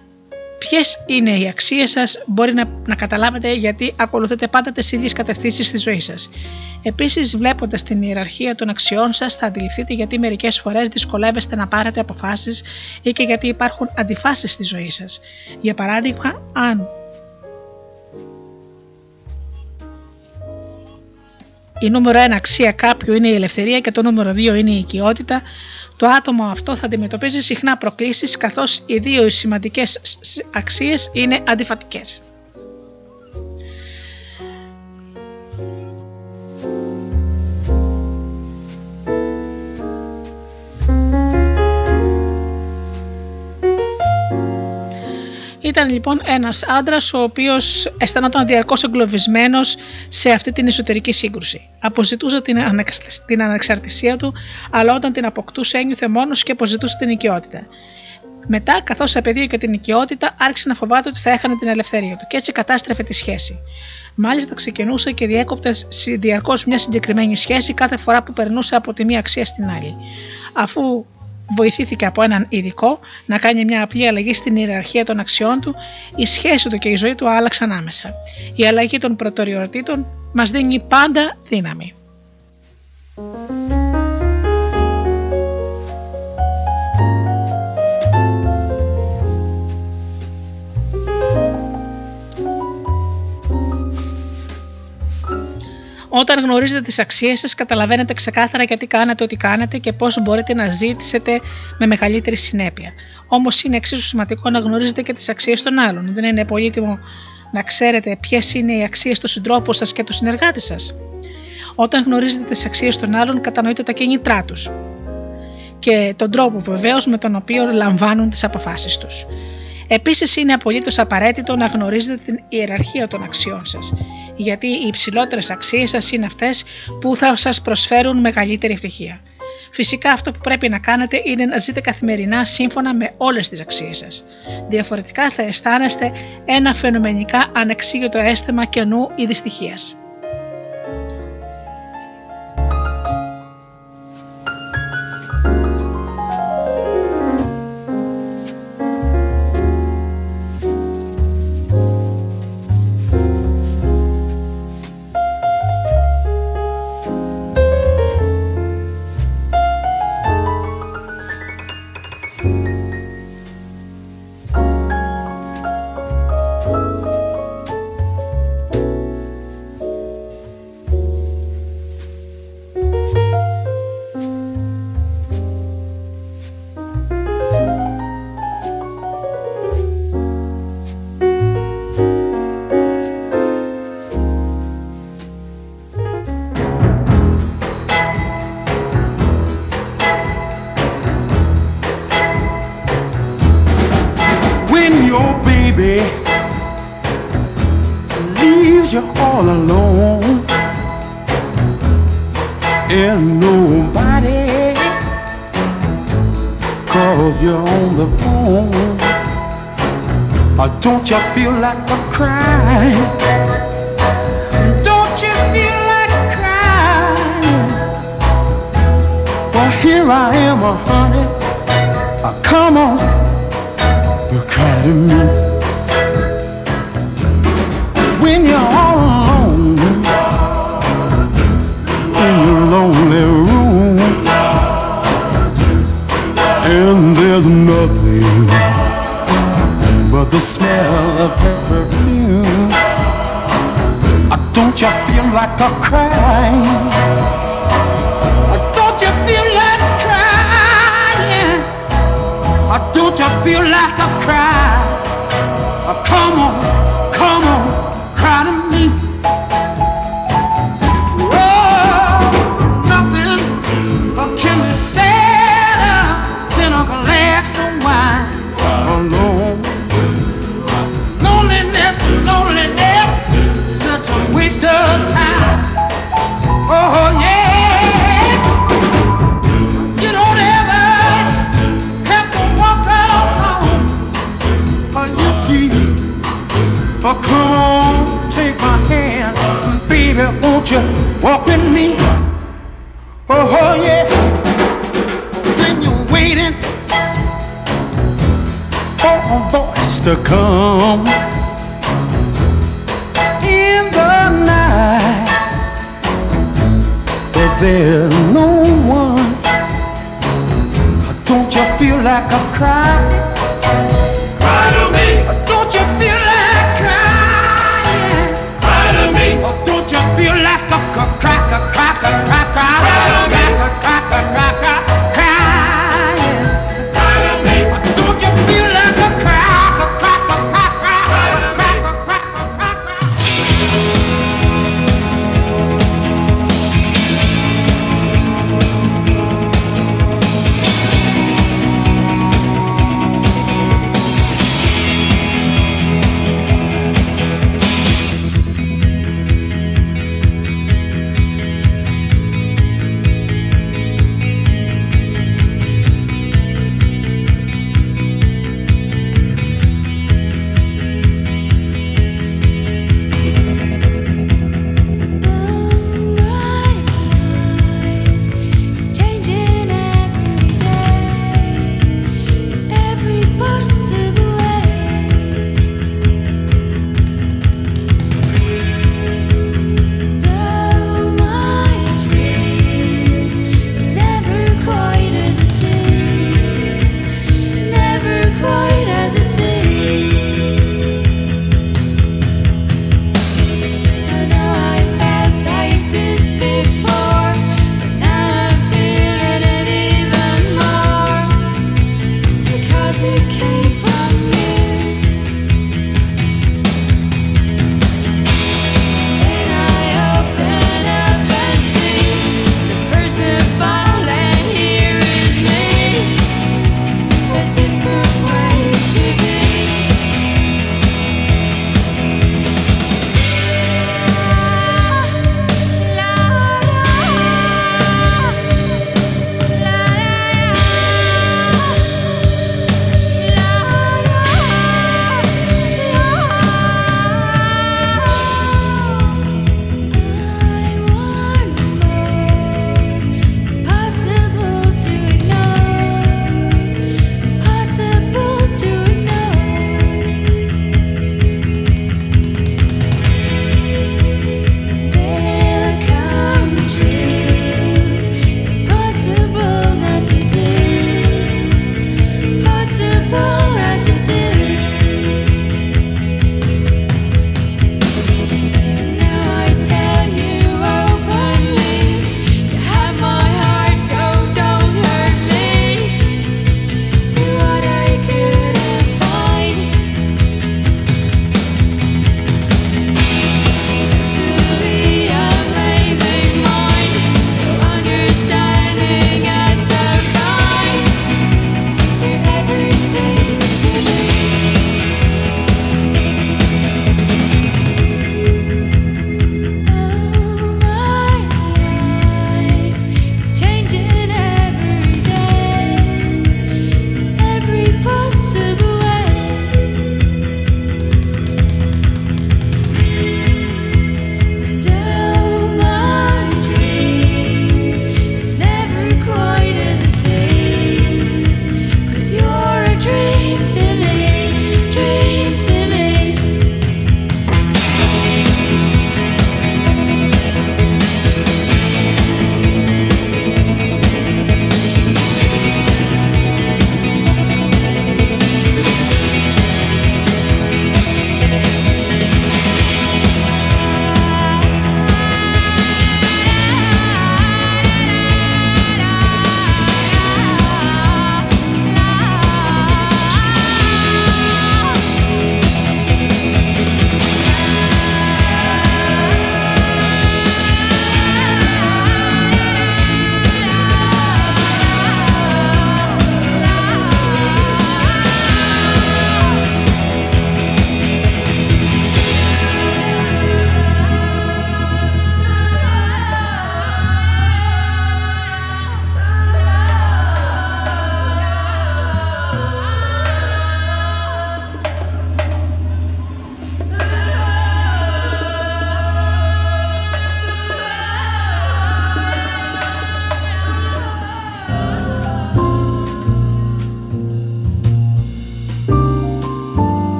ποιες είναι οι αξίες σας, μπορεί να, να καταλάβετε γιατί ακολουθείτε πάντα τις ίδιες κατευθύνσεις στη ζωή σας. Επίσης, βλέποντας την ιεραρχία των αξιών σας, θα αντιληφθείτε γιατί μερικές φορές δυσκολεύεστε να πάρετε αποφάσεις ή και γιατί υπάρχουν αντιφάσεις στη ζωή σας. Για παράδειγμα, αν η νούμερο 1 αξία κάποιου είναι η ελευθερία και το νούμερο 2 είναι η οικειότητα, το άτομο αυτό θα αντιμετωπίζει συχνά προκλήσεις καθώς οι δύο σημαντικές αξίες είναι αντιφατικές. Ήταν λοιπόν ένας άντρας ο οποίος αισθανόταν διαρκώς εγκλωβισμένος σε αυτή την εσωτερική σύγκρουση. Αποζητούσε την, την ανεξαρτησία του, αλλά όταν την αποκτούσε ένιωθε μόνος και αποζητούσε την οικειότητα. Μετά, καθώς απαιδείωκε την οικειότητα, άρχισε να φοβάται ότι θα έχανε την ελευθερία του και έτσι κατάστρεφε τη σχέση. Μάλιστα, ξεκινούσε και διέκοπτε διαρκώς μια συγκεκριμένη σχέση κάθε φορά που περνούσε από τη μία αξία στην άλλη. Αφού βοηθήθηκε από έναν ειδικό να κάνει μια απλή αλλαγή στην ιεραρχία των αξιών του, η σχέση του και η ζωή του άλλαξαν άμεσα. Η αλλαγή των προτεραιοτήτων μας δίνει πάντα δύναμη. Όταν γνωρίζετε τις αξίες σας, καταλαβαίνετε ξεκάθαρα γιατί κάνετε ό,τι κάνετε και πώς μπορείτε να ζήσετε με μεγαλύτερη συνέπεια. Όμως είναι εξίσου σημαντικό να γνωρίζετε και τις αξίες των άλλων. Δεν είναι πολύτιμο να ξέρετε ποιες είναι οι αξίες του συντρόφου σας και του συνεργάτη σας. Όταν γνωρίζετε τις αξίες των άλλων, κατανοείτε τα κίνητρά τους και τον τρόπο βεβαίως με τον οποίο λαμβάνουν τις αποφάσεις τους. Επίσης, είναι απολύτως απαραίτητο να γνωρίζετε την ιεραρχία των αξιών σας, γιατί οι υψηλότερες αξίες σας είναι αυτές που θα σας προσφέρουν μεγαλύτερη ευτυχία. Φυσικά αυτό που πρέπει να κάνετε είναι να ζείτε καθημερινά σύμφωνα με όλες τις αξίες σας. Διαφορετικά θα αισθάνεστε ένα φαινομενικά ανεξήγητο αίσθημα κενού ή δυστυχίας. feel like I'm Don't you feel like a crime? Don't you feel like crying? Don't you feel like a crime? Come on, come on. Won't you walk with me? Oh, oh yeah. When you're waiting for a voice to come in the night, but there's no one. Don't you feel like a cry? Cry to me. Don't you feel?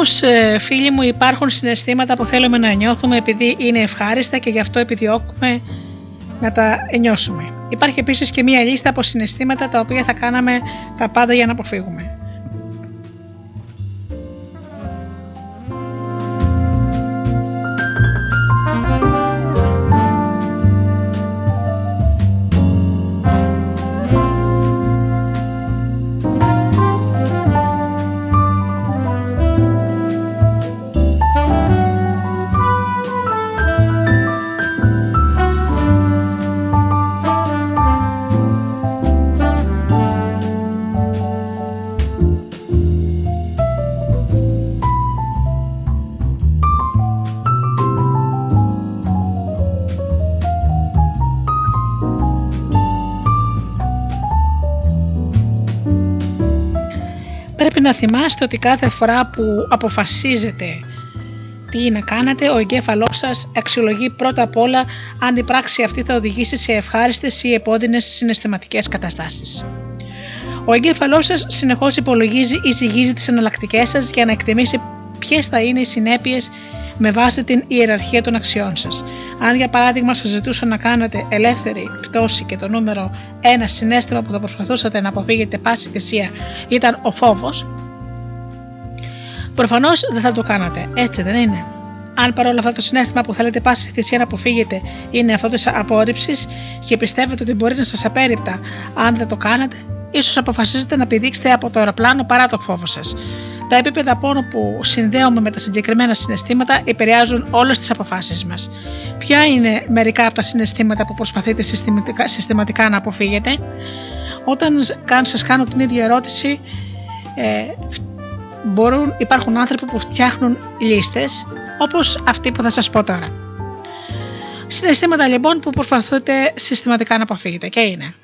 Όμως, ε, φίλοι μου, υπάρχουν συναισθήματα που θέλουμε να νιώθουμε επειδή είναι ευχάριστα και γι' αυτό επιδιώκουμε να τα νιώσουμε. Υπάρχει επίσης και μία λίστα από συναισθήματα τα οποία θα κάναμε τα πάντα για να αποφύγουμε. Να θυμάστε ότι κάθε φορά που αποφασίζετε τι να κάνετε, ο εγκέφαλός σας αξιολογεί πρώτα απ' όλα αν η πράξη αυτή θα οδηγήσει σε ευχάριστες ή επώδυνες συναισθηματικές καταστάσεις. Ο εγκέφαλός σας συνεχώς υπολογίζει ή ζυγίζει τις εναλλακτικές σας για να εκτιμήσει ποιες θα είναι οι συνέπειες με βάση την ιεραρχία των αξιών σας. Αν για παράδειγμα σας ζητούσαν να κάνετε ελεύθερη πτώση και το νούμερο ένα συνέστημα που θα προσπαθούσατε να αποφύγετε πάση θυσία ήταν ο φόβος, προφανώς δεν θα το κάνατε, έτσι δεν είναι. Αν παρόλα αυτά το συνέστημα που θέλετε πάση θυσία να αποφύγετε είναι αυτό της απόρριψης και πιστεύετε ότι μπορεί να σας απέρριπτα αν δεν το κάνετε, ίσως αποφασίζετε να πηδήξετε από το αεροπλάνο παρά το φόβο σας. Τα επίπεδα πόνο που συνδέουμε με τα συγκεκριμένα συναισθήματα επηρεάζουν όλες τις αποφάσεις μας. Ποια είναι μερικά από τα συναισθήματα που προσπαθείτε συστηματικά, συστηματικά να αποφύγετε, όταν σας κάνω την ίδια ερώτηση, ε, μπορούν, υπάρχουν άνθρωποι που φτιάχνουν λίστες όπως αυτή που θα σας πω τώρα. Συναισθήματα λοιπόν που προσπαθείτε συστηματικά να αποφύγετε και είναι;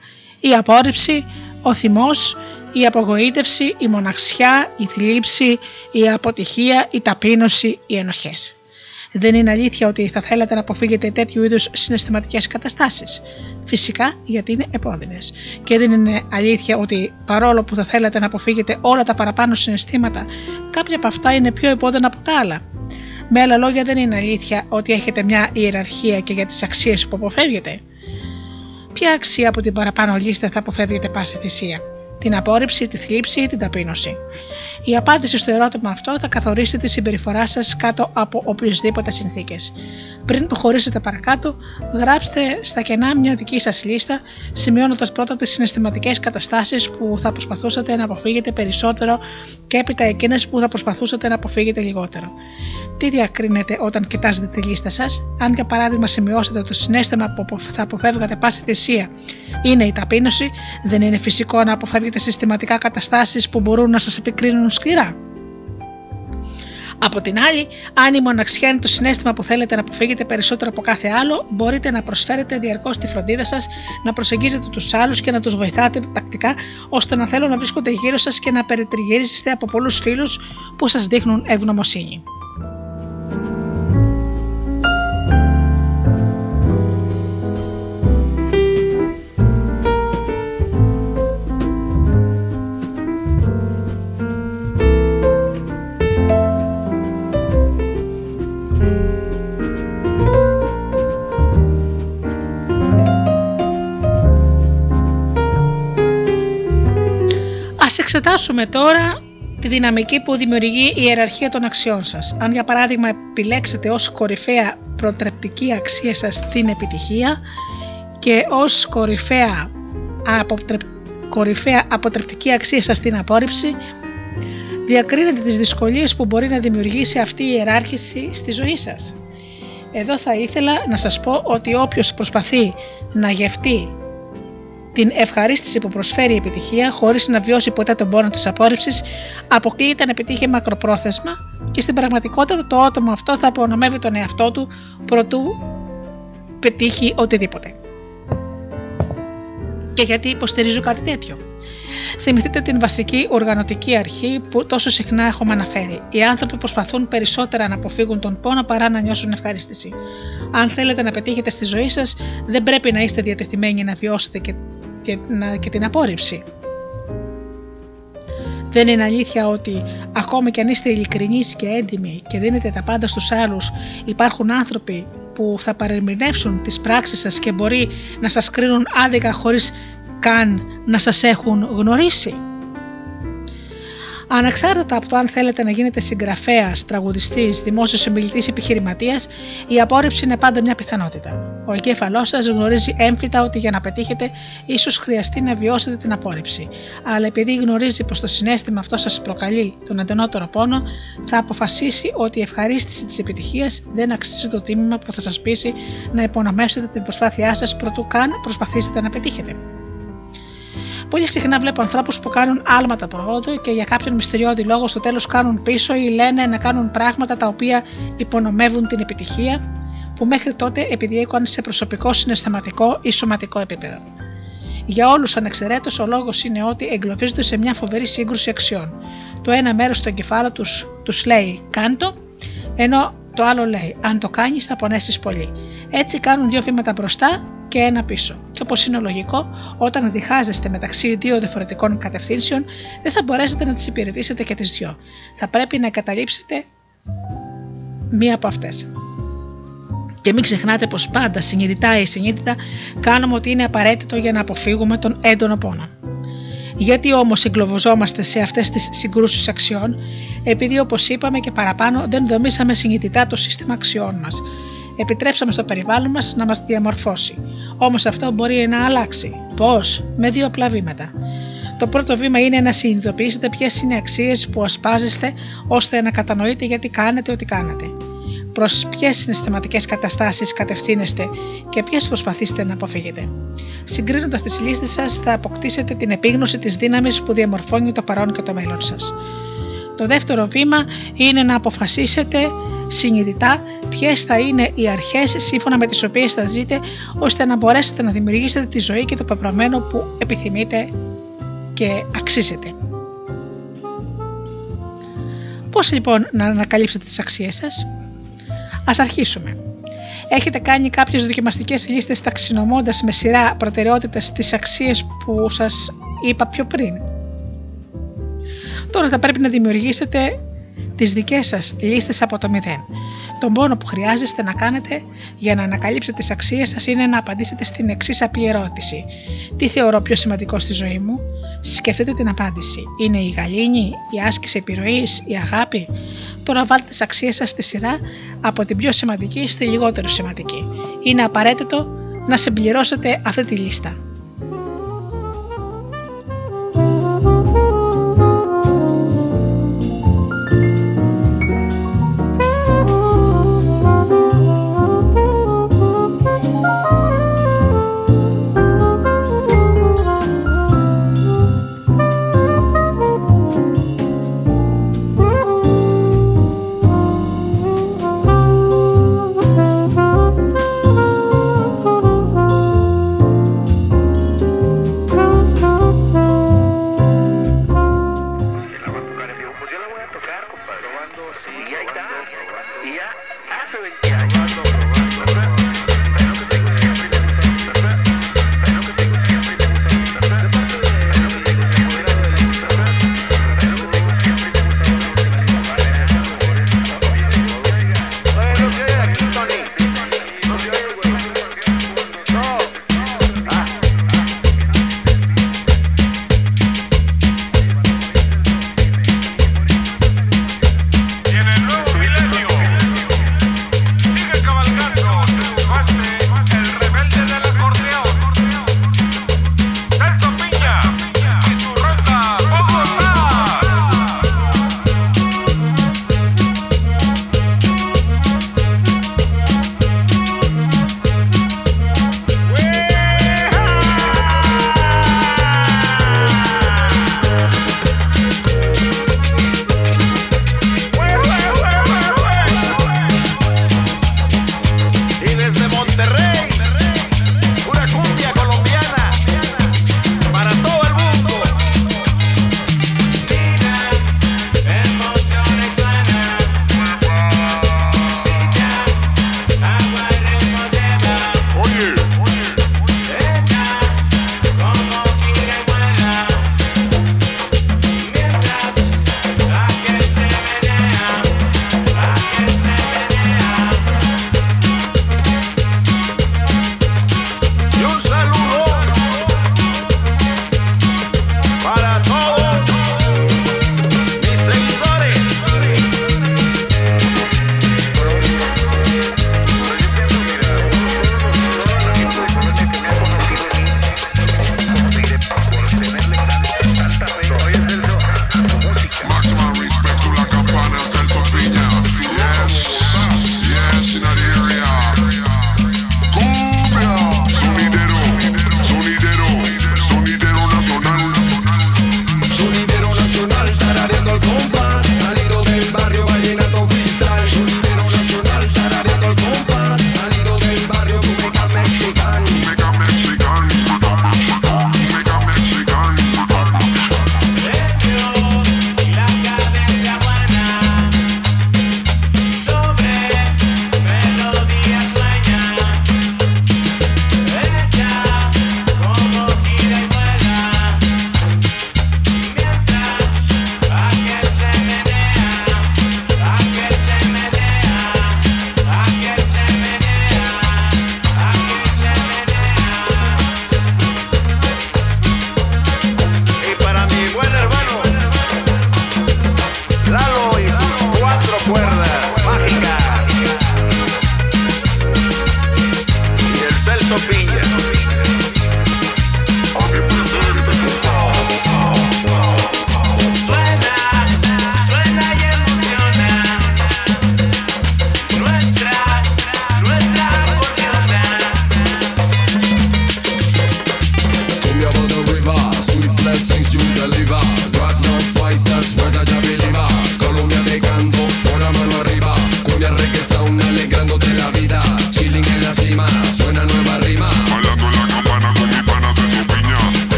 Η απόρριψη, ο θυμός, η απογοήτευση, η μοναξιά, η θλίψη, η αποτυχία, η ταπείνωση, οι ενοχές. Δεν είναι αλήθεια ότι θα θέλατε να αποφύγετε τέτοιου είδους συναισθηματικές καταστάσεις; Φυσικά γιατί είναι επώδυνες. Και δεν είναι αλήθεια ότι παρόλο που θα θέλατε να αποφύγετε όλα τα παραπάνω συναισθήματα, κάποια από αυτά είναι πιο επώδυνα από τα άλλα; Με άλλα λόγια, δεν είναι αλήθεια ότι έχετε μια ιεραρχία και για τις αξίες που αποφεύγετε; Ποια αξία από την παραπάνω λίστα θα αποφεύγετε πάση θυσία, την απόρριψη, τη θλίψη ή την ταπείνωση. Η απάντηση στο ερώτημα αυτό θα καθορίσει τη συμπεριφορά σας κάτω από οποιασδήποτε συνθήκες. Πριν προχωρήσετε παρακάτω, γράψτε στα κενά μια δική σας λίστα, σημειώνοντας πρώτα τις συναισθηματικές καταστάσεις που θα προσπαθούσατε να αποφύγετε περισσότερο και έπειτα εκείνες που θα προσπαθούσατε να αποφύγετε λιγότερο. Τι διακρίνετε όταν κοιτάζετε τη λίστα σας, αν για παράδειγμα σημειώσετε ότι το συνέστημα που θα αποφεύγατε πάση θυσία είναι η ταπείνωση, δεν είναι φυσικό να αποφεύγετε συστηματικά καταστάσεις που μπορούν να σας επικρίνουν σκληρά. Από την άλλη, αν η μοναξιά είναι το συνέστημα που θέλετε να αποφύγετε περισσότερο από κάθε άλλο, μπορείτε να προσφέρετε διαρκώς τη φροντίδα σας, να προσεγγίζετε τους άλλους και να τους βοηθάτε τακτικά, ώστε να θέλουν να βρίσκονται γύρω σας και να περιτριγυρίζεστε από πολλούς φίλους που σας δείχνουν ευγνωμοσύνη. Εξετάσουμε τώρα τη δυναμική που δημιουργεί η ιεραρχία των αξιών σας. Αν για παράδειγμα επιλέξετε ως κορυφαία προτρεπτική αξία σας την επιτυχία και ως κορυφαία, αποτρεπ... κορυφαία αποτρεπτική αξία σας την απόρριψη, διακρίνετε τις δυσκολίες που μπορεί να δημιουργήσει αυτή η ιεράρχηση στη ζωή σας. Εδώ θα ήθελα να σας πω ότι όποιος προσπαθεί να γευτεί την ευχαρίστηση που προσφέρει η επιτυχία χωρίς να βιώσει ποτέ τον πόνο της απόρριψης, αποκλείεται να επιτύχει μακροπρόθεσμα και στην πραγματικότητα το άτομο αυτό θα απονομεύει τον εαυτό του προτού πετύχει οτιδήποτε. Και γιατί υποστηρίζω κάτι τέτοιο. Θυμηθείτε την βασική οργανωτική αρχή που τόσο συχνά έχουμε αναφέρει. Οι άνθρωποι προσπαθούν περισσότερα να αποφύγουν τον πόνο παρά να νιώσουν ευχαρίστηση. Αν θέλετε να πετύχετε στη ζωή σας, δεν πρέπει να είστε διατεθειμένοι να βιώσετε και, και, να, και την απόρριψη. Δεν είναι αλήθεια ότι ακόμη κι αν είστε ειλικρινείς και έντιμοι και δίνετε τα πάντα στους άλλους, υπάρχουν άνθρωποι που θα παρεμηνεύσουν τις πράξεις σας και μπορεί να σας κρίνουν άδικα χωρίς καν να σας έχουν γνωρίσει. Ανεξάρτητα από το αν θέλετε να γίνετε συγγραφέας, τραγουδιστής, δημόσιος ομιλητή, επιχειρηματίας, η απόρριψη είναι πάντα μια πιθανότητα. Ο εγκέφαλός σας γνωρίζει έμφυτα ότι για να πετύχετε, ίσως χρειαστεί να βιώσετε την απόρριψη. Αλλά επειδή γνωρίζει πως το συνέστημα αυτό σας προκαλεί τον εντενότερο πόνο, θα αποφασίσει ότι η ευχαρίστηση της επιτυχίας δεν αξίζει το τίμημα που θα σας πείσει να υπονομεύσετε την προσπάθειά σας προτού καν προσπαθήσετε να πετύχετε. Πολύ συχνά βλέπω ανθρώπους που κάνουν άλματα προόδου και για κάποιον μυστηριώδη λόγο στο τέλος κάνουν πίσω ή λένε να κάνουν πράγματα τα οποία υπονομεύουν την επιτυχία που μέχρι τότε επιδιέκουν σε προσωπικό, συναισθηματικό ή σωματικό επίπεδο. Για όλους ανεξαιρέτως, ο λόγος είναι ότι εγκλωβίζονται σε μια φοβερή σύγκρουση αξιών. Το ένα μέρος του εγκεφάλου τους τους λέει κάντο, ενώ το άλλο λέει αν το κάνεις θα πονέσεις πολύ. Έτσι κάνουν δύο βήματα μπροστά και ένα πίσω. Και όπως είναι λογικό, όταν διχάζεστε μεταξύ δύο διαφορετικών κατευθύνσεων, δεν θα μπορέσετε να τις υπηρετήσετε και τις δυο. Θα πρέπει να εγκαταλείψετε μία από αυτές. Και μην ξεχνάτε πως πάντα, συνειδητά ή συνείδητα, κάνουμε ότι είναι απαραίτητο για να αποφύγουμε τον έντονο πόνο. Γιατί όμως συγκλωβοζόμαστε σε αυτές τις συγκρούσεις αξιών, επειδή όπως είπαμε και παραπάνω δεν δομήσαμε συνειδητά το σύστημα αξιών μας επιτρέψαμε στο περιβάλλον μας να μας διαμορφώσει. Όμως αυτό μπορεί να αλλάξει. Πώς; Με δύο απλά βήματα. Το πρώτο βήμα είναι να συνειδητοποιήσετε ποιες είναι οι αξίες που ασπάζεστε ώστε να κατανοείτε γιατί κάνετε ό,τι κάνετε. Προς ποιες συναισθηματικές καταστάσεις κατευθύνεστε και ποιες προσπαθήσετε να αποφύγετε. Συγκρίνοντας τις λίστες σας, θα αποκτήσετε την επίγνωση της δύναμης που διαμορφώνει το παρόν και το μέλλον σας. Το δεύτερο βήμα είναι να αποφασίσετε συνειδητά ποιες θα είναι οι αρχές σύμφωνα με τις οποίες θα ζείτε, ώστε να μπορέσετε να δημιουργήσετε τη ζωή και το πεπρωμένο που επιθυμείτε και αξίζετε. Πώς λοιπόν να ανακαλύψετε τις αξίες σας; Ας αρχίσουμε. Έχετε κάνει κάποιες δοκιμαστικές λίστες ταξινομώντας με σειρά προτεραιότητες τις αξίες που σας είπα πιο πριν; Τώρα θα πρέπει να δημιουργήσετε τις δικές σας λίστες από το μηδέν. Το μόνο που χρειάζεστε να κάνετε για να ανακαλύψετε τις αξίες σας είναι να απαντήσετε στην εξής απλή ερώτηση. Τι θεωρώ πιο σημαντικό στη ζωή μου; Σκεφτείτε την απάντηση. Είναι η γαλήνη, η άσκηση επιρροής, η αγάπη; Τώρα βάλτε τις αξίες σας στη σειρά από την πιο σημαντική στη λιγότερο σημαντική. Είναι απαραίτητο να συμπληρώσετε αυτή τη λίστα.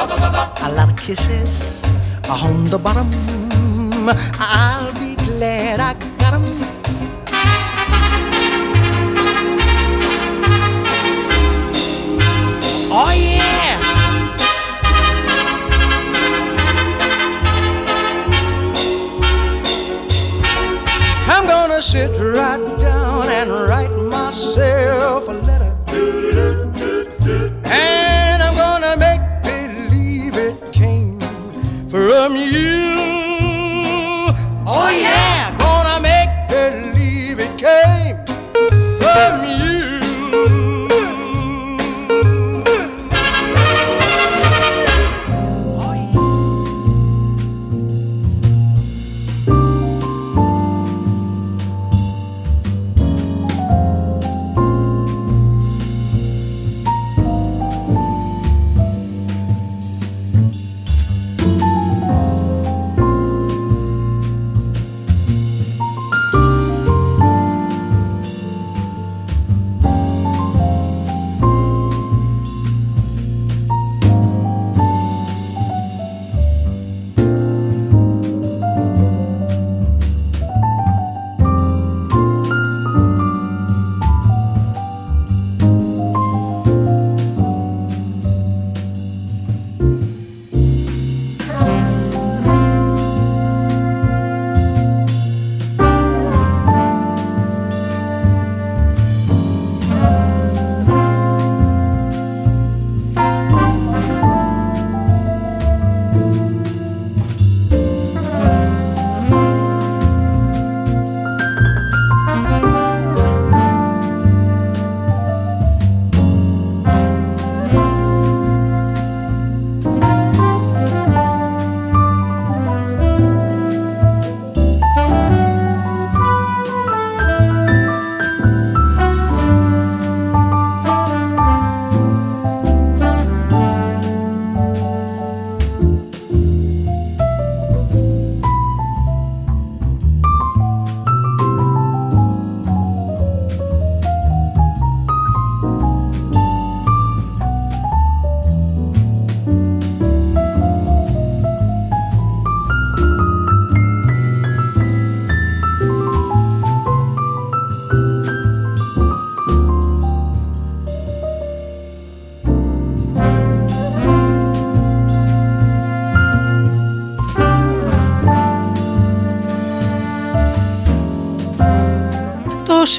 A lot of kisses on the bottom. I'll be glad I got 'em. Oh yeah. I'm gonna sit right down and write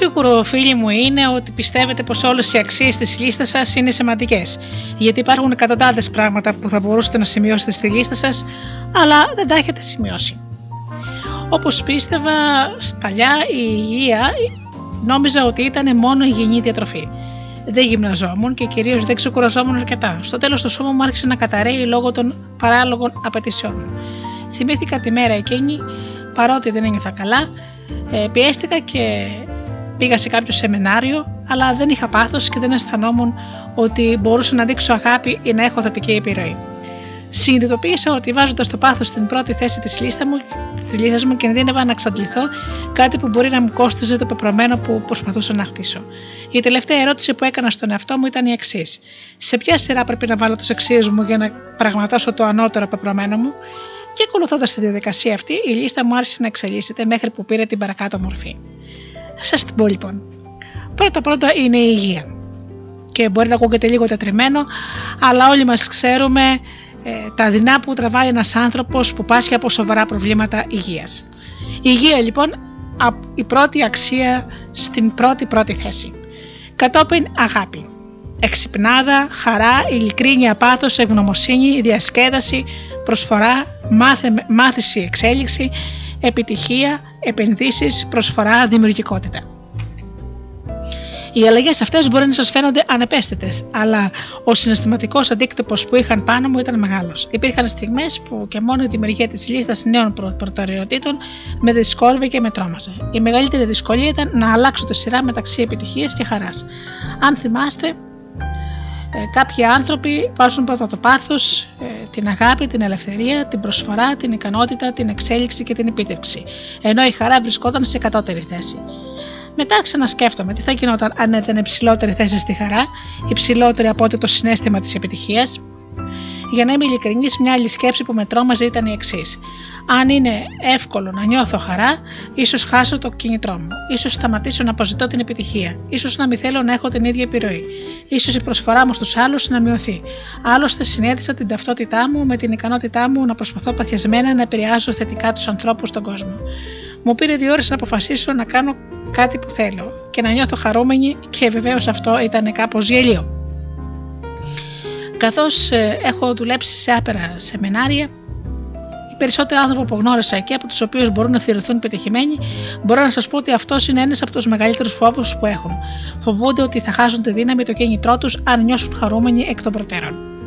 σίγουρο, φίλοι μου, είναι ότι πιστεύετε πως όλες οι αξίες της λίστας σας είναι σημαντικές. Γιατί υπάρχουν εκατοντάδες πράγματα που θα μπορούσατε να σημειώσετε στη λίστα σας, αλλά δεν τα έχετε σημειώσει. Όπως πίστευα παλιά, η υγεία νόμιζα ότι ήταν μόνο υγιεινή διατροφή. Δεν γυμναζόμουν και κυρίως δεν ξεκουραζόμουν αρκετά. Στο τέλος το σώμα μου άρχισε να καταραίει λόγω των παράλογων απαιτήσεων. Θυμήθηκα τη μέρα εκείνη, παρότι δεν ένιωθα καλά, ε, πιέστηκα και πήγα σε κάποιο σεμινάριο, αλλά δεν είχα πάθος και δεν αισθανόμουν ότι μπορούσα να δείξω αγάπη ή να έχω θετική επιρροή. Συνειδητοποίησα ότι βάζοντας το πάθος στην πρώτη θέση της λίστας μου, της λίστας μου κινδύνευα να εξαντληθώ κάτι που μπορεί να μου κόστιζε το πεπρωμένο που προσπαθούσα να χτίσω. Η τελευταία ερώτηση που έκανα στον εαυτό μου ήταν η εξής: Σε ποια σειρά πρέπει να βάλω τις αξίες μου για να πραγματώσω το ανώτερο πεπρωμένο μου, και ακολουθώντας τη διαδικασία αυτή, η λίστα μου άρχισε να εξελίσσεται μέχρι που πήρε την παρακάτω μορφή. Σας την πω λοιπόν. Πρώτα-πρώτα είναι η υγεία. Και μπορεί να ακούγεται λίγο τετριμένο, αλλά όλοι μας ξέρουμε ε, τα δεινά που τραβάει ένας άνθρωπος που πάσχει από σοβαρά προβλήματα υγείας. Η υγεία λοιπόν η πρώτη αξία στην πρώτη πρώτη θέση. Κατόπιν αγάπη. Εξυπνάδα, χαρά, ειλικρίνεια, πάθος, ευγνωμοσύνη, διασκέδαση, προσφορά, μάθηση, εξέλιξη, επιτυχία, επενδύσεις, προσφορά, δημιουργικότητα. Οι αλλαγές αυτές μπορεί να σας φαίνονται ανεπαίσθητες, αλλά ο συναισθηματικός αντίκτυπος που είχαν πάνω μου ήταν μεγάλος. Υπήρχαν στιγμές που και μόνο η δημιουργία της λίστας νέων προτεραιοτήτων με δυσκόλευε και με τρόμαζε. Η μεγαλύτερη δυσκολία ήταν να αλλάξω τη σειρά μεταξύ επιτυχίας και χαράς. Αν θυμάστε, ε, κάποιοι άνθρωποι βάζουν πρώτα το πάθος, ε, την αγάπη, την ελευθερία, την προσφορά, την ικανότητα, την εξέλιξη και την επίτευξη, ενώ η χαρά βρισκόταν σε κατώτερη θέση. Μετά ξανασκέφτομαι τι θα γινόταν αν ήταν υψηλότερη θέση στη χαρά, υψηλότερη από ό,τι το συνέστημα της επιτυχίας. Για να είμαι ειλικρινής, μια άλλη σκέψη που με τρόμαζε ήταν η εξής. Αν είναι εύκολο να νιώθω χαρά, ίσως χάσω το κίνητρό μου. σω σταματήσω να αποζητώ την επιτυχία. σω να μην θέλω να έχω την ίδια επιρροή. σω η προσφορά μου στους άλλους να μειωθεί. Άλλωστε, συνέδεσα την ταυτότητά μου με την ικανότητά μου να προσπαθώ παθιασμένα να επηρεάζω θετικά τους ανθρώπους στον κόσμο. Μου πήρε δύο ώρες να αποφασίσω να κάνω κάτι που θέλω και να νιώθω χαρούμενη και βεβαίως αυτό ήταν κάπως γελίο. Καθώς ε, έχω δουλέψει σε άπερα σεμινάρια, οι περισσότεροι άνθρωποι που γνώρισα εκεί, από τους οποίους μπορούν να θεωρηθούν πετυχημένοι, μπορώ να σας πω ότι αυτός είναι ένας από τους μεγαλύτερους φόβους που έχουν. Φοβούνται ότι θα χάσουν τη δύναμη το κίνητρό τους αν νιώσουν χαρούμενοι εκ των προτέρων.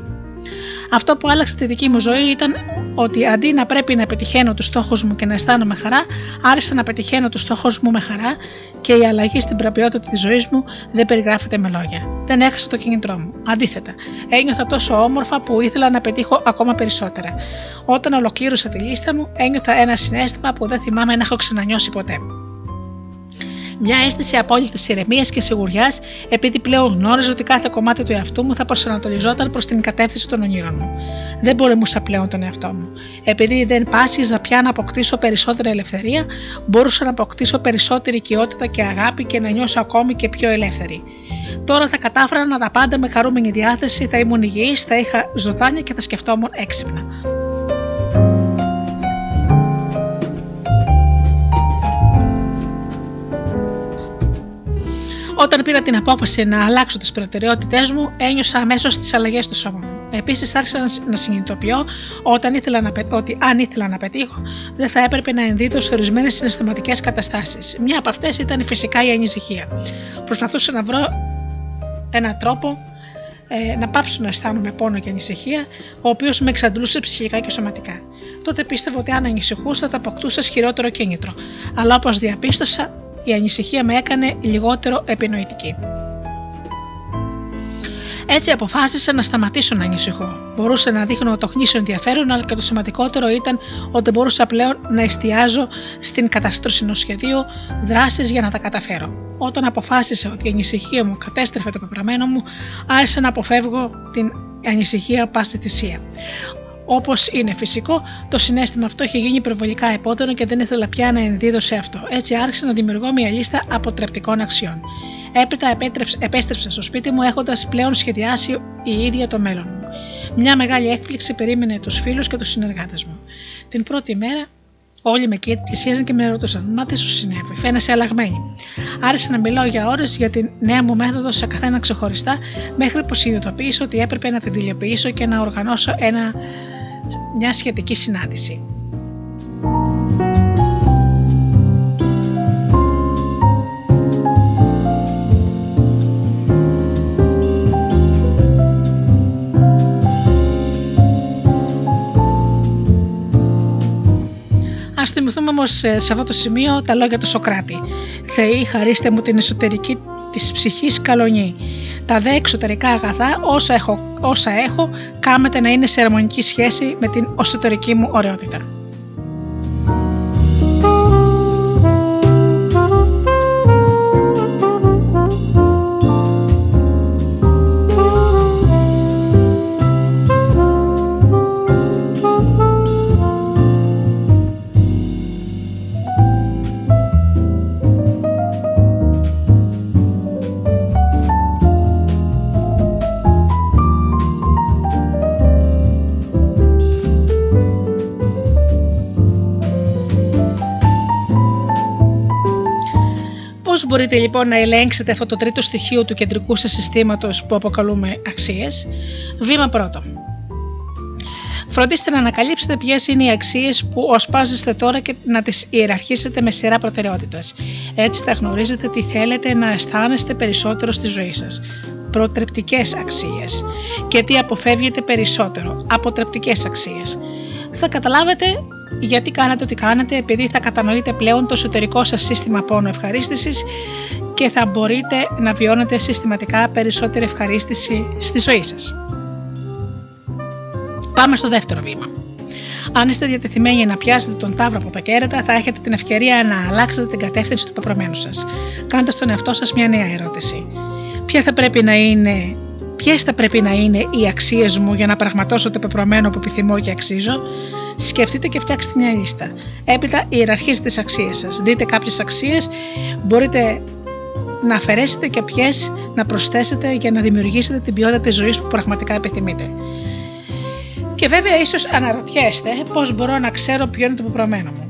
Αυτό που άλλαξε τη δική μου ζωή ήταν ότι αντί να πρέπει να πετυχαίνω τους στόχους μου και να αισθάνομαι χαρά, άρχισα να πετυχαίνω τους στόχους μου με χαρά και η αλλαγή στην πραγματικότητα της ζωής μου δεν περιγράφεται με λόγια. Δεν έχασα το κίνητρό μου. Αντίθετα, ένιωθα τόσο όμορφα που ήθελα να πετύχω ακόμα περισσότερα. Όταν ολοκλήρωσα τη λίστα μου, ένιωθα ένα συνέστημα που δεν θυμάμαι να έχω ξανανιώσει ποτέ μια αίσθηση απόλυτης ηρεμίας και σιγουριάς, επειδή πλέον γνώριζα ότι κάθε κομμάτι του εαυτού μου θα προσανατολιζόταν προς την κατεύθυνση των ονείρων μου. Δεν πολεμούσα πλέον τον εαυτό μου. Επειδή δεν πάσχιζα πια να αποκτήσω περισσότερη ελευθερία, μπορούσα να αποκτήσω περισσότερη οικειότητα και αγάπη και να νιώσω ακόμη και πιο ελεύθερη. Τώρα θα κατάφερα να τα πάντα με χαρούμενη διάθεση, θα ήμουν υγιής, θα είχα ζωντάνια και θα σκεφτόμουν έξυπνα. Όταν πήρα την απόφαση να αλλάξω τις προτεραιότητές μου, ένιωσα αμέσως τις αλλαγές στο σώμα μου. Επίσης, άρχισα να συνειδητοποιώ όταν ήθελα να, ότι αν ήθελα να πετύχω, δεν θα έπρεπε να ενδίδω σε ορισμένες συναισθηματικές καταστάσεις. Μια από αυτές ήταν φυσικά η ανησυχία. Προσπαθούσα να βρω έναν τρόπο ε, να πάψω να αισθάνομαι πόνο και ανησυχία, ο οποίος με εξαντλούσε ψυχικά και σωματικά. Τότε πίστευα ότι αν ανησυχούσα θα αποκτούσα ισχυρότερο κίνητρο, αλλά όπως διαπίστωσα, η ανησυχία με έκανε λιγότερο επινοητική. Έτσι αποφάσισα να σταματήσω να ανησυχώ. Μπορούσα να δείχνω το γνήσιο ενδιαφέρον, αλλά και το σημαντικότερο ήταν ότι μπορούσα πλέον να εστιάζω στην καταστροφή ενό σχεδίου δράσει για να τα καταφέρω. Όταν αποφάσισα ότι η ανησυχία μου κατέστρεφε το πεπραμένο μου, άρχισα να αποφεύγω την ανησυχία πάση θυσία. Όπως είναι φυσικό, το συνέστημα αυτό είχε γίνει προβολικά επώτερο και δεν ήθελα πια να ενδίδω σε αυτό. Έτσι άρχισα να δημιουργώ μια λίστα αποτρεπτικών αξιών. Έπειτα επέστρεψα στο σπίτι μου έχοντας πλέον σχεδιάσει η ίδια το μέλλον μου. Μια μεγάλη έκπληξη περίμενε τους φίλους και τους συνεργάτες μου. Την πρώτη μέρα Όλοι με Κίτ πλησίαζαν και με ρωτούσαν: Μα τι σου συνέβη, φαίνεσαι αλλαγμένη. Άρχισα να μιλάω για ώρες για την νέα μου μέθοδος σε καθένα ξεχωριστά, μέχρι που συνειδητοποίησα ότι έπρεπε να την τηλεοποιήσω και να οργανώσω ένα, μια σχετική συνάντηση. Α θυμηθούμε όμως σε αυτό το σημείο τα λόγια του Σοκράτη. Θεοί, χαρίστε μου την εσωτερική της ψυχής καλονή. Τα δε εξωτερικά αγαθά, όσα έχω, όσα έχω, κάμετε να είναι σε αρμονική σχέση με την εσωτερική μου ωραιότητα. Μπορείτε λοιπόν να ελέγξετε αυτό το τρίτο στοιχείο του κεντρικού σας συστήματος που αποκαλούμε αξίες; Βήμα πρώτο. Φροντίστε να ανακαλύψετε ποιες είναι οι αξίες που οσπάζεστε τώρα και να τις ιεραρχήσετε με σειρά προτεραιότητα. Έτσι θα γνωρίζετε τι θέλετε να αισθάνεστε περισσότερο στη ζωή σας. Προτρεπτικές αξίες. Και τι αποφεύγετε περισσότερο. Αποτρεπτικές αξίες. Θα καταλάβετε γιατί κάνετε ό,τι κάνετε, επειδή θα κατανοείτε πλέον το εσωτερικό σας σύστημα πόνο ευχαρίστησης και θα μπορείτε να βιώνετε συστηματικά περισσότερη ευχαρίστηση στη ζωή σας. Πάμε στο δεύτερο βήμα. Αν είστε διατεθειμένοι να πιάσετε τον τάβρο από τα κέρατα, θα έχετε την ευκαιρία να αλλάξετε την κατεύθυνση του πεπρωμένου σας. Κάντε στον εαυτό σας μια νέα ερώτηση. Ποια θα πρέπει να είναι Ποιες θα πρέπει να είναι οι αξίες μου για να πραγματώσω το πεπρωμένο που επιθυμώ και αξίζω, σκεφτείτε και φτιάξτε μια λίστα. Έπειτα ιεραρχίζετε τις αξίες σας. Δείτε κάποιες αξίες, μπορείτε να αφαιρέσετε και ποιες να προσθέσετε για να δημιουργήσετε την ποιότητα της ζωής που πραγματικά επιθυμείτε. Και βέβαια, ίσως αναρωτιέστε πώς μπορώ να ξέρω ποιο είναι το πεπρωμένο μου.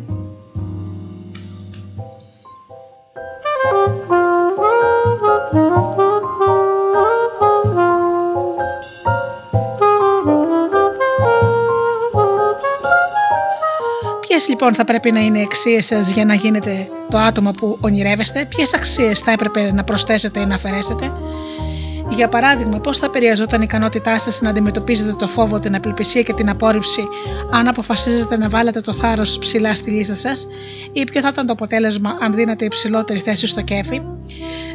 Λοιπόν θα πρέπει να είναι οι αξίες σας για να γίνετε το άτομο που ονειρεύεστε, ποιες αξίες θα έπρεπε να προσθέσετε ή να αφαιρέσετε; Για παράδειγμα, πώς θα επηρεαζόταν η ικανότητά σας να αντιμετωπίζετε το φόβο, την απελπισία και την απόρριψη, αν αποφασίζετε να βάλετε το θάρρος ψηλά στη λίστα σας, ή ποιο θα ήταν το αποτέλεσμα αν δίνατε υψηλότερη θέση στο κέφι;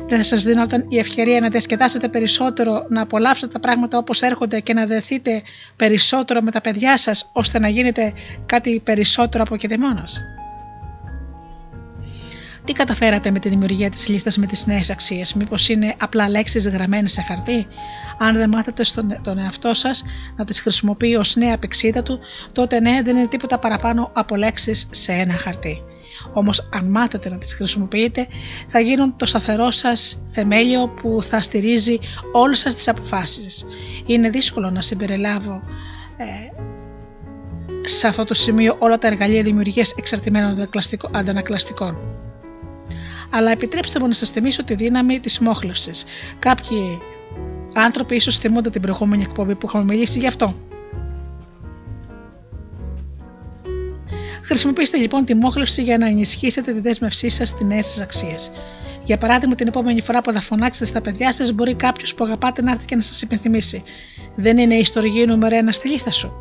Δεν θα σας δίνονταν η ευκαιρία να διασκεδάσετε περισσότερο, να απολαύσετε τα πράγματα όπως έρχονται και να δεθείτε περισσότερο με τα παιδιά σας, ώστε να γίνετε κάτι περισσότερο από και μόνο. Τι καταφέρατε με τη δημιουργία της λίστας με τις νέες αξίες, μήπως είναι απλά λέξεις γραμμένες σε χαρτί; Αν δεν μάθετε στον τον εαυτό σας να τις χρησιμοποιεί ως νέα απεξίδα του, τότε ναι δεν είναι τίποτα παραπάνω από λέξεις σε ένα χαρτί. Όμως αν μάθετε να τις χρησιμοποιείτε θα γίνουν το σταθερό σας θεμέλιο που θα στηρίζει όλες σας τις αποφάσεις. Είναι δύσκολο να συμπεριλάβω ε, σε αυτό το σημείο όλα τα εργαλεία δημιουργίας εξαρτημένων αντανακλαστικών. Αλλά επιτρέψτε μου να σας θυμίσω τη δύναμη της μόχλευσης. Κάποιοι άνθρωποι ίσως θυμούνται την προηγούμενη εκπομπή που είχαμε μιλήσει γι' αυτό. Χρησιμοποιήστε λοιπόν τη μόχλευση για να ενισχύσετε τη δέσμευσή σας στις νέες σας αξίες. Για παράδειγμα, την επόμενη φορά που θα φωνάξετε στα παιδιά σας, μπορεί κάποιος που αγαπάτε να έρθει και να σας υπενθυμίσει. Δεν είναι η ιστορική νούμερο ένα στη λίστα σου.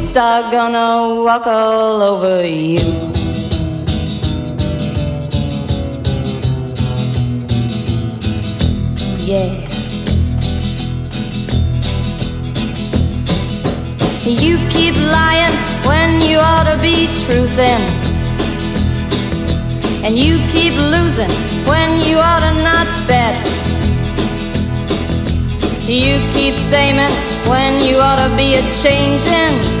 are gonna walk all over you. Yeah. You keep lying when you ought to be truthin'. And you keep losing when you ought to not bet. You keep saying when you ought to be a changing.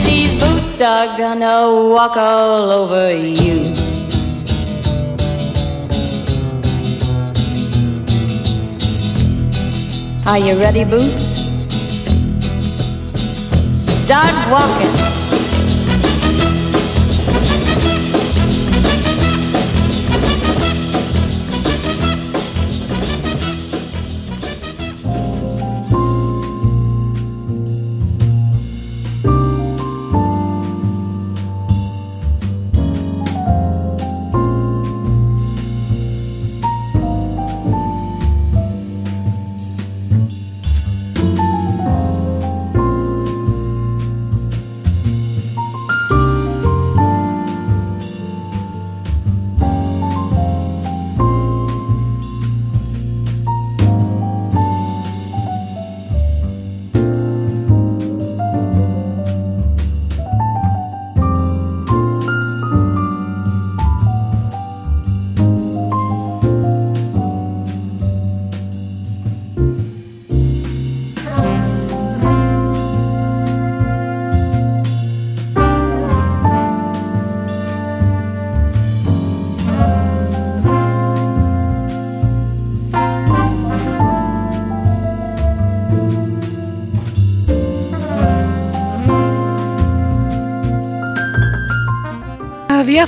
are gonna walk all over you. Are you ready, Boots? Start walking.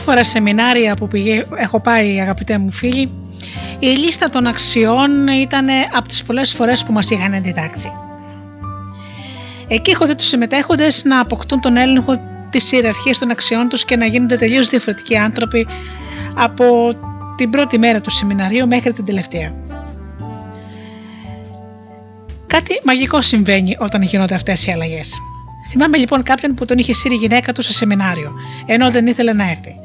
Διάφορα σεμινάρια που πηγε... έχω πάει αγαπητέ μου φίλοι, η λίστα των αξιών ήταν από τις πολλές φορές που μας είχαν διδάξει. Εκεί έχω δει τους συμμετέχοντες να αποκτούν τον έλεγχο της ιεραρχίας των αξιών τους και να γίνονται τελείως διαφορετικοί άνθρωποι από την πρώτη μέρα του σεμιναρίου μέχρι την τελευταία. Κάτι μαγικό συμβαίνει όταν γίνονται αυτές οι αλλαγές. Θυμάμαι λοιπόν κάποιον που τον είχε σύρει η γυναίκα του σε σεμινάριο, ενώ δεν ήθελε να έρθει.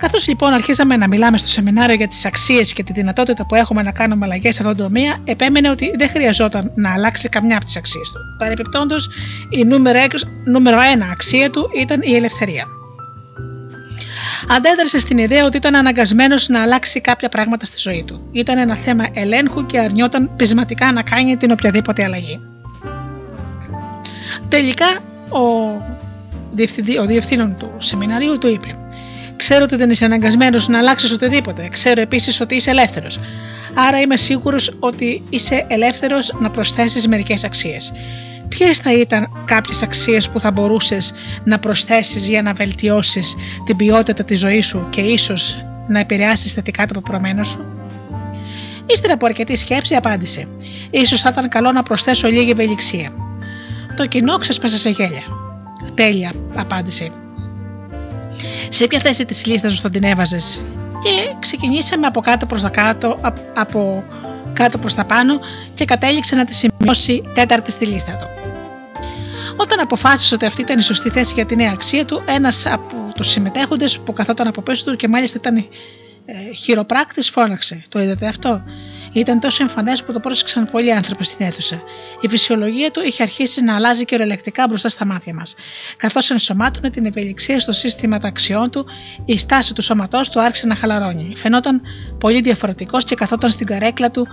Καθώς λοιπόν αρχίσαμε να μιλάμε στο σεμινάριο για τις αξίες και τη δυνατότητα που έχουμε να κάνουμε αλλαγές σε αυτόν τον τομέα, επέμενε ότι δεν χρειαζόταν να αλλάξει καμιά από τις αξίες του. Παρεπιπτόντω, η νούμερο, νούμερο ένα αξία του ήταν η ελευθερία. Αντέδρασε στην ιδέα ότι ήταν αναγκασμένος να αλλάξει κάποια πράγματα στη ζωή του. Ήταν ένα θέμα ελέγχου και αρνιόταν πεισματικά να κάνει την οποιαδήποτε αλλαγή. Τελικά ο, διευθυντή, ο διευθύνων του σεμιναρίου του είπε Ξέρω ότι δεν είσαι αναγκασμένος να αλλάξεις οτιδήποτε. Ξέρω επίσης ότι είσαι ελεύθερος. Άρα είμαι σίγουρος ότι είσαι ελεύθερος να προσθέσεις μερικές αξίες. Ποιες θα ήταν κάποιες αξίες που θα μπορούσες να προσθέσεις για να βελτιώσεις την ποιότητα της ζωής σου και ίσως να επηρεάσεις θετικά το πεπρωμένο σου; Ύστερα από αρκετή σκέψη απάντησε: σω θα ήταν καλό να προσθέσω λίγη ευελιξία. Το κοινό ξέσπασε σε γέλια. Τέλεια, απάντησε. Σε ποια θέση της λίστας σου θα την έβαζες, και ξεκινήσαμε από κάτω προς τα κάτω, από κάτω προς τα πάνω και κατέληξε να τη σημειώσει τέταρτη στη λίστα του. Όταν αποφάσισε ότι αυτή ήταν η σωστή θέση για τη νέα αξία του, ένας από τους συμμετέχοντες που καθόταν από πίσω του και μάλιστα ήταν ε, χειροπράκτης, φώναξε. Το είδατε αυτό; Ήταν τόσο εμφανές που το πρόσεξαν πολλοί άνθρωποι στην αίθουσα. Η φυσιολογία του είχε αρχίσει να αλλάζει κυριολεκτικά μπροστά στα μάτια μας. Καθώς ενσωμάτωνε την ευελιξία στο σύστημα ταξιών του, η στάση του σώματός του άρχισε να χαλαρώνει. Φαινόταν πολύ διαφορετικός και καθόταν στην καρέκλα του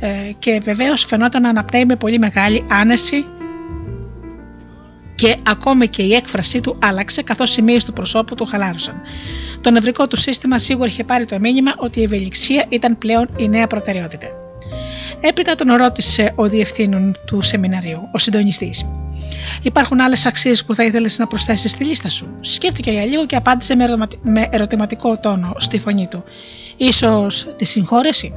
ε, και βεβαίως φαινόταν να αναπνέει με πολύ μεγάλη άνεση και ακόμη και η έκφρασή του άλλαξε καθώς οι μύες του προσώπου του χαλάρωσαν. Το νευρικό του σύστημα σίγουρα είχε πάρει το μήνυμα ότι η ευελιξία ήταν πλέον η νέα προτεραιότητα. Έπειτα τον ρώτησε ο διευθύνων του σεμιναρίου, ο συντονιστής. Υπάρχουν άλλες αξίες που θα ήθελες να προσθέσεις στη λίστα σου; Σκέφτηκε για λίγο και απάντησε με ερωτηματικό τόνο στη φωνή του. σω τη συγχώρεση;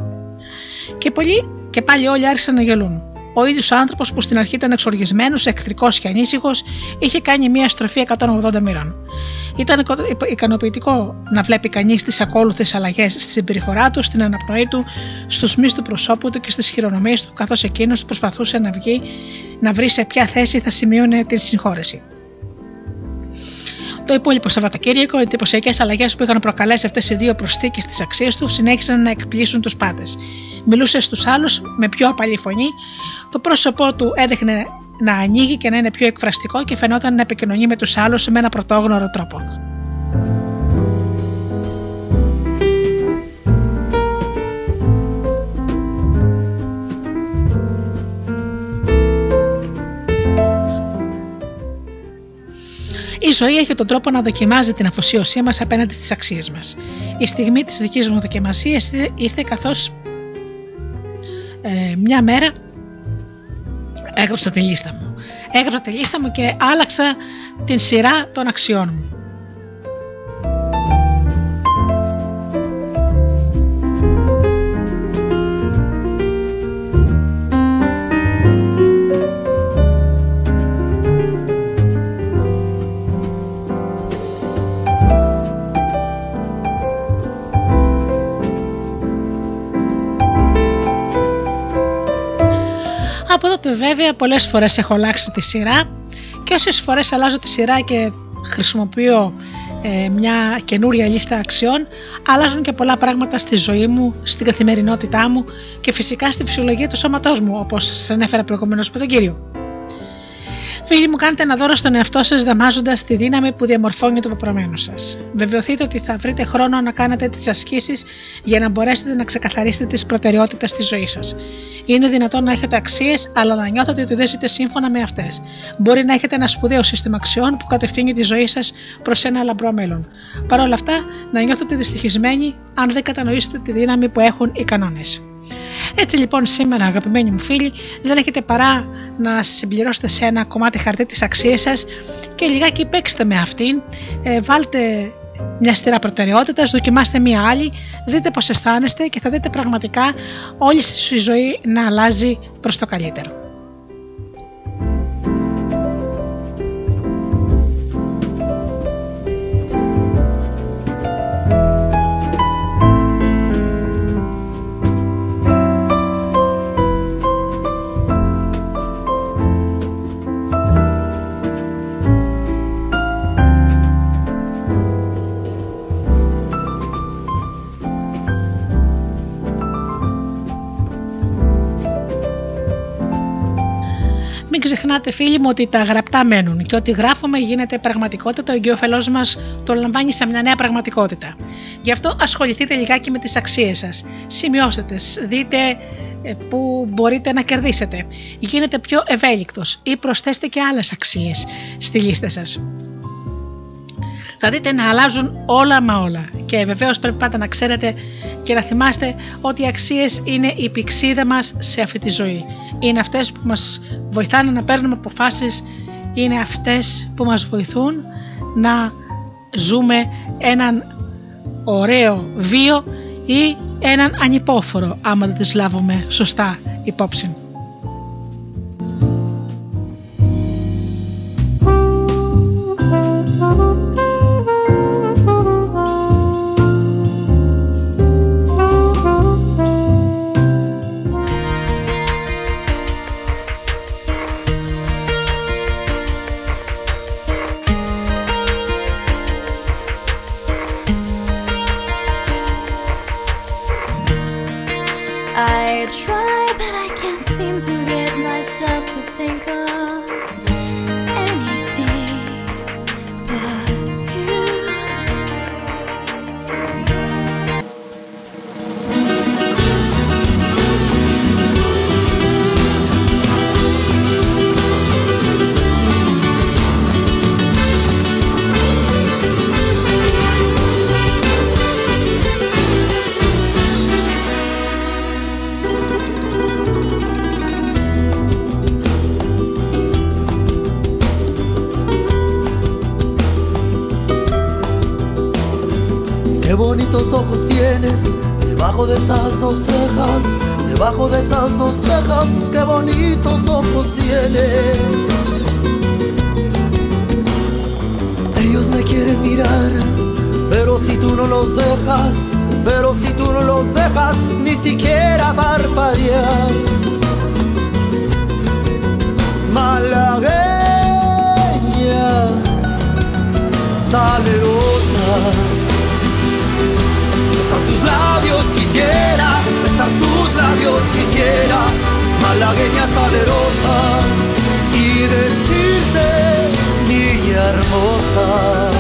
Και, πολλοί, και πάλι όλοι άρχισαν να γελούν. Ο ίδιος άνθρωπος που στην αρχή ήταν εξοργισμένος, εχθρικός και ανήσυχος, είχε κάνει μια στροφή 180 μοίρων. Ήταν ικανοποιητικό να βλέπει κανείς τις ακόλουθες αλλαγές στη συμπεριφορά του, στην αναπνοή του, στους μυς του προσώπου του και στις χειρονομίες του, καθώς εκείνος προσπαθούσε να βγει να βρει σε ποια θέση θα σημείωνε την συγχώρεση. Το υπόλοιπο Σαββατοκύριακο, οι εντυπωσιακές αλλαγές που είχαν προκαλέσει αυτές οι δύο προσθήκες στις αξίες τους συνέχισαν να εκπλήσουν τους πάντες. Μιλούσε στους άλλους με πιο απαλή φωνή, το πρόσωπό του έδειχνε να ανοίγει και να είναι πιο εκφραστικό και φαινόταν να επικοινωνεί με τους άλλους με ένα πρωτόγνωρο τρόπο. Ζωή έχει τον τρόπο να δοκιμάζει την αφοσίωσή μας απέναντι στις αξίες μας. Η στιγμή της δικής μου δοκιμασίας ήρθε καθώς ε, μια μέρα έγραψα τη λίστα μου. Έγραψα τη λίστα μου και άλλαξα την σειρά των αξιών μου. Από τότε βέβαια πολλές φορές έχω αλλάξει τη σειρά και όσες φορές αλλάζω τη σειρά και χρησιμοποιώ ε, μια καινούρια λίστα αξιών αλλάζουν και πολλά πράγματα στη ζωή μου, στην καθημερινότητά μου και φυσικά στη φυσιολογία του σώματός μου όπως σας ανέφερα προηγουμένως με τον κύριο. Φίλοι μου, κάντε ένα δώρο στον εαυτό σας, δαμάζοντας τη δύναμη που διαμορφώνει το πεπρωμένο σας. Βεβαιωθείτε ότι θα βρείτε χρόνο να κάνετε τις ασκήσεις για να μπορέσετε να ξεκαθαρίσετε τις προτεραιότητες στη ζωής σας. Είναι δυνατόν να έχετε αξίες, αλλά να νιώθετε ότι δεν ζείτε σύμφωνα με αυτές. Μπορεί να έχετε ένα σπουδαίο σύστημα αξιών που κατευθύνει τη ζωή σας προς ένα λαμπρό μέλλον. Παρ' όλα αυτά, να νιώθετε δυστυχισμένοι αν δεν κατανοήσετε τη δύναμη που έχουν οι κανόνες. Έτσι λοιπόν σήμερα αγαπημένοι μου φίλοι δεν έχετε παρά να συμπληρώσετε σε ένα κομμάτι χαρτί τις αξίες σας και λιγάκι παίξτε με αυτήν, ε, βάλτε μια στήρα προτεραιότητας, δοκιμάστε μία άλλη, δείτε πώς αισθάνεστε και θα δείτε πραγματικά όλη η ζωή να αλλάζει προς το καλύτερο. Ξεχνάτε φίλοι μου ότι τα γραπτά μένουν και ότι γράφουμε γίνεται πραγματικότητα, το εγκυοφελός μας το λαμβάνει σε μια νέα πραγματικότητα. Γι' αυτό ασχοληθείτε λιγάκι με τις αξίες σας. Σημειώστε τις, δείτε ε, που μπορείτε να κερδίσετε. Γίνετε πιο ευέλικτος ή προσθέστε και άλλες αξίες στη λίστα σας. Θα δείτε να αλλάζουν όλα μα όλα και βεβαίως πρέπει πάντα να ξέρετε και να θυμάστε ότι οι αξίες είναι η πηξίδα μας σε αυτή τη ζωή είναι αυτές που μας βοηθάνε να παίρνουμε αποφάσεις, είναι αυτές που μας βοηθούν να ζούμε έναν ωραίο βίο ή έναν ανυπόφορο άμα δεν τις λάβουμε σωστά υπόψη. try Debajo de esas dos cejas, qué bonitos ojos tiene. Ellos me quieren mirar, pero si tú no los dejas, pero si tú no los dejas, ni siquiera parpadear. Malagueña, salerosa, besar tus labios labios quisiera, malagueña salerosa, y decirte, niña hermosa.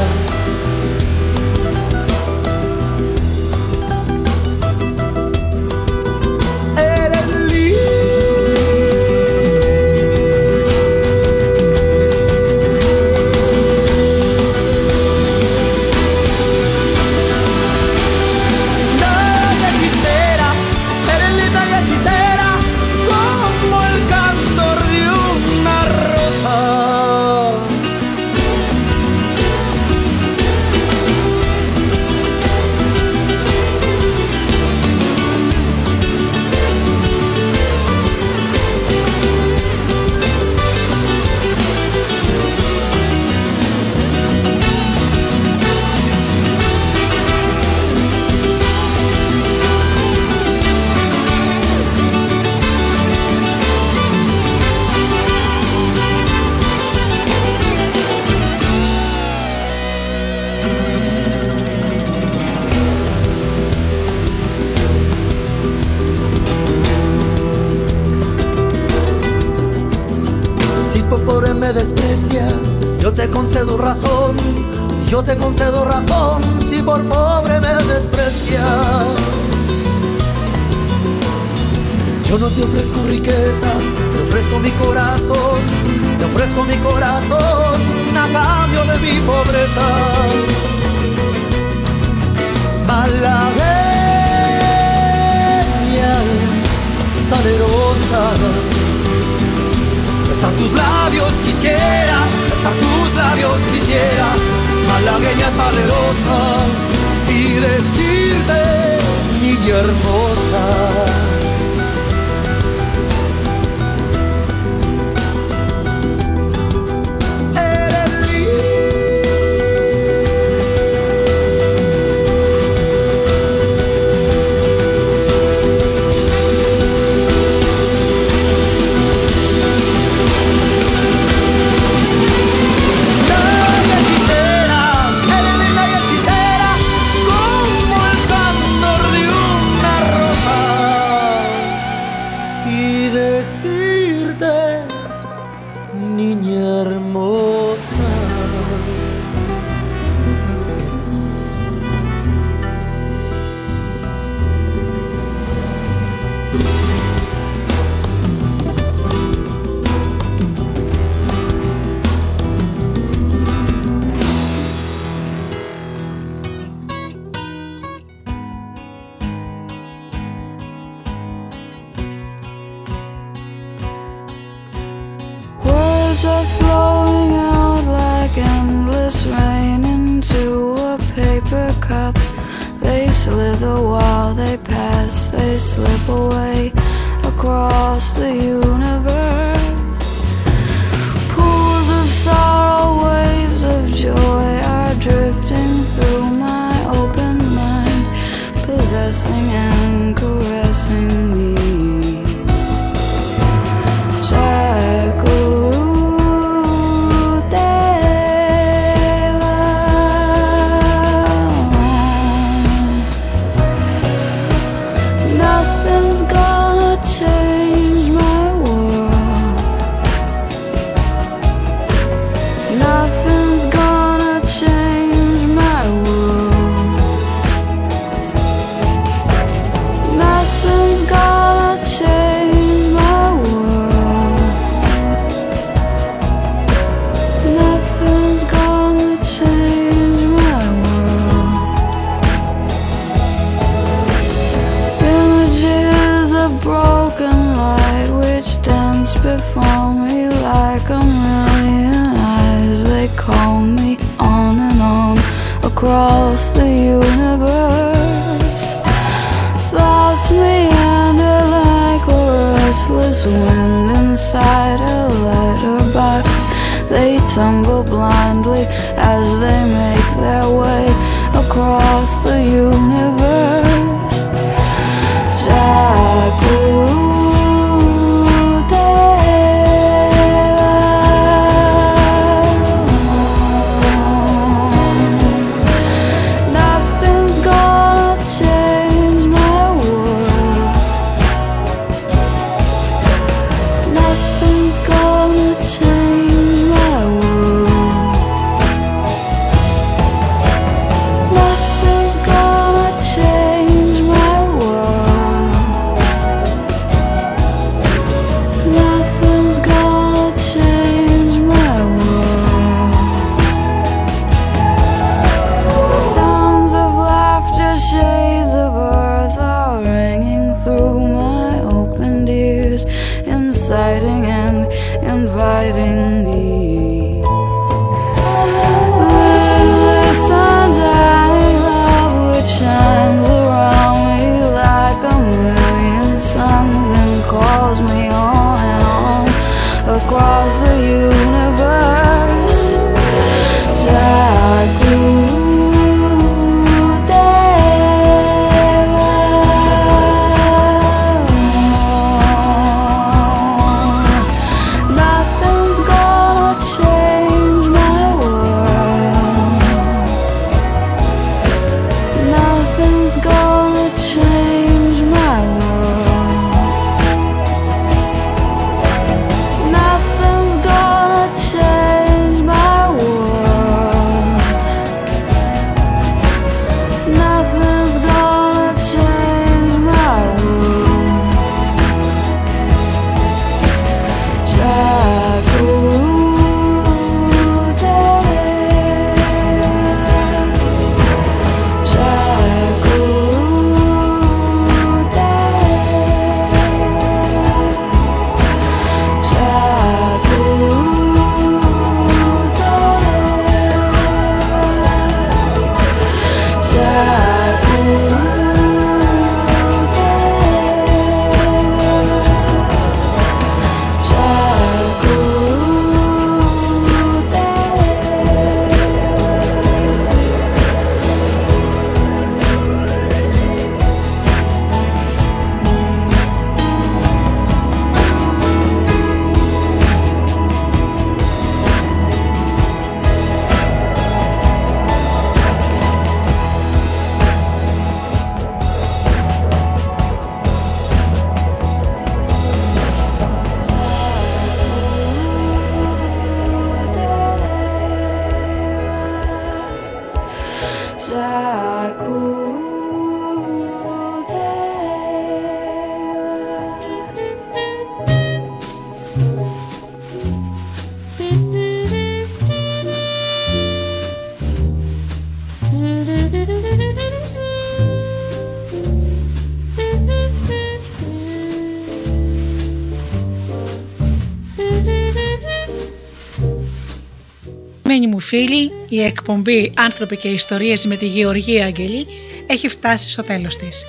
Η εκπομπή «Άνθρωποι και Ιστορίες» με τη Γεωργία Αγγελή έχει φτάσει στο τέλος της.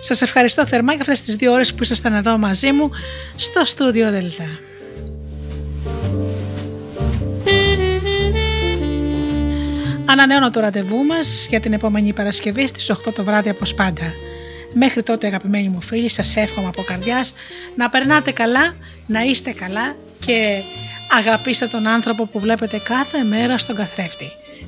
Σας ευχαριστώ θερμά για αυτές τις δύο ώρες που ήσασταν εδώ μαζί μου στο στούντιο Δελτά. Ανανεώνω το ραντεβού μας για την επόμενη Παρασκευή στις 8 το βράδυ όπως πάντα. Μέχρι τότε αγαπημένοι μου φίλοι σας εύχομαι από καρδιάς να περνάτε καλά, να είστε καλά και Αγαπήστε τον άνθρωπο που βλέπετε κάθε μέρα στον καθρέφτη.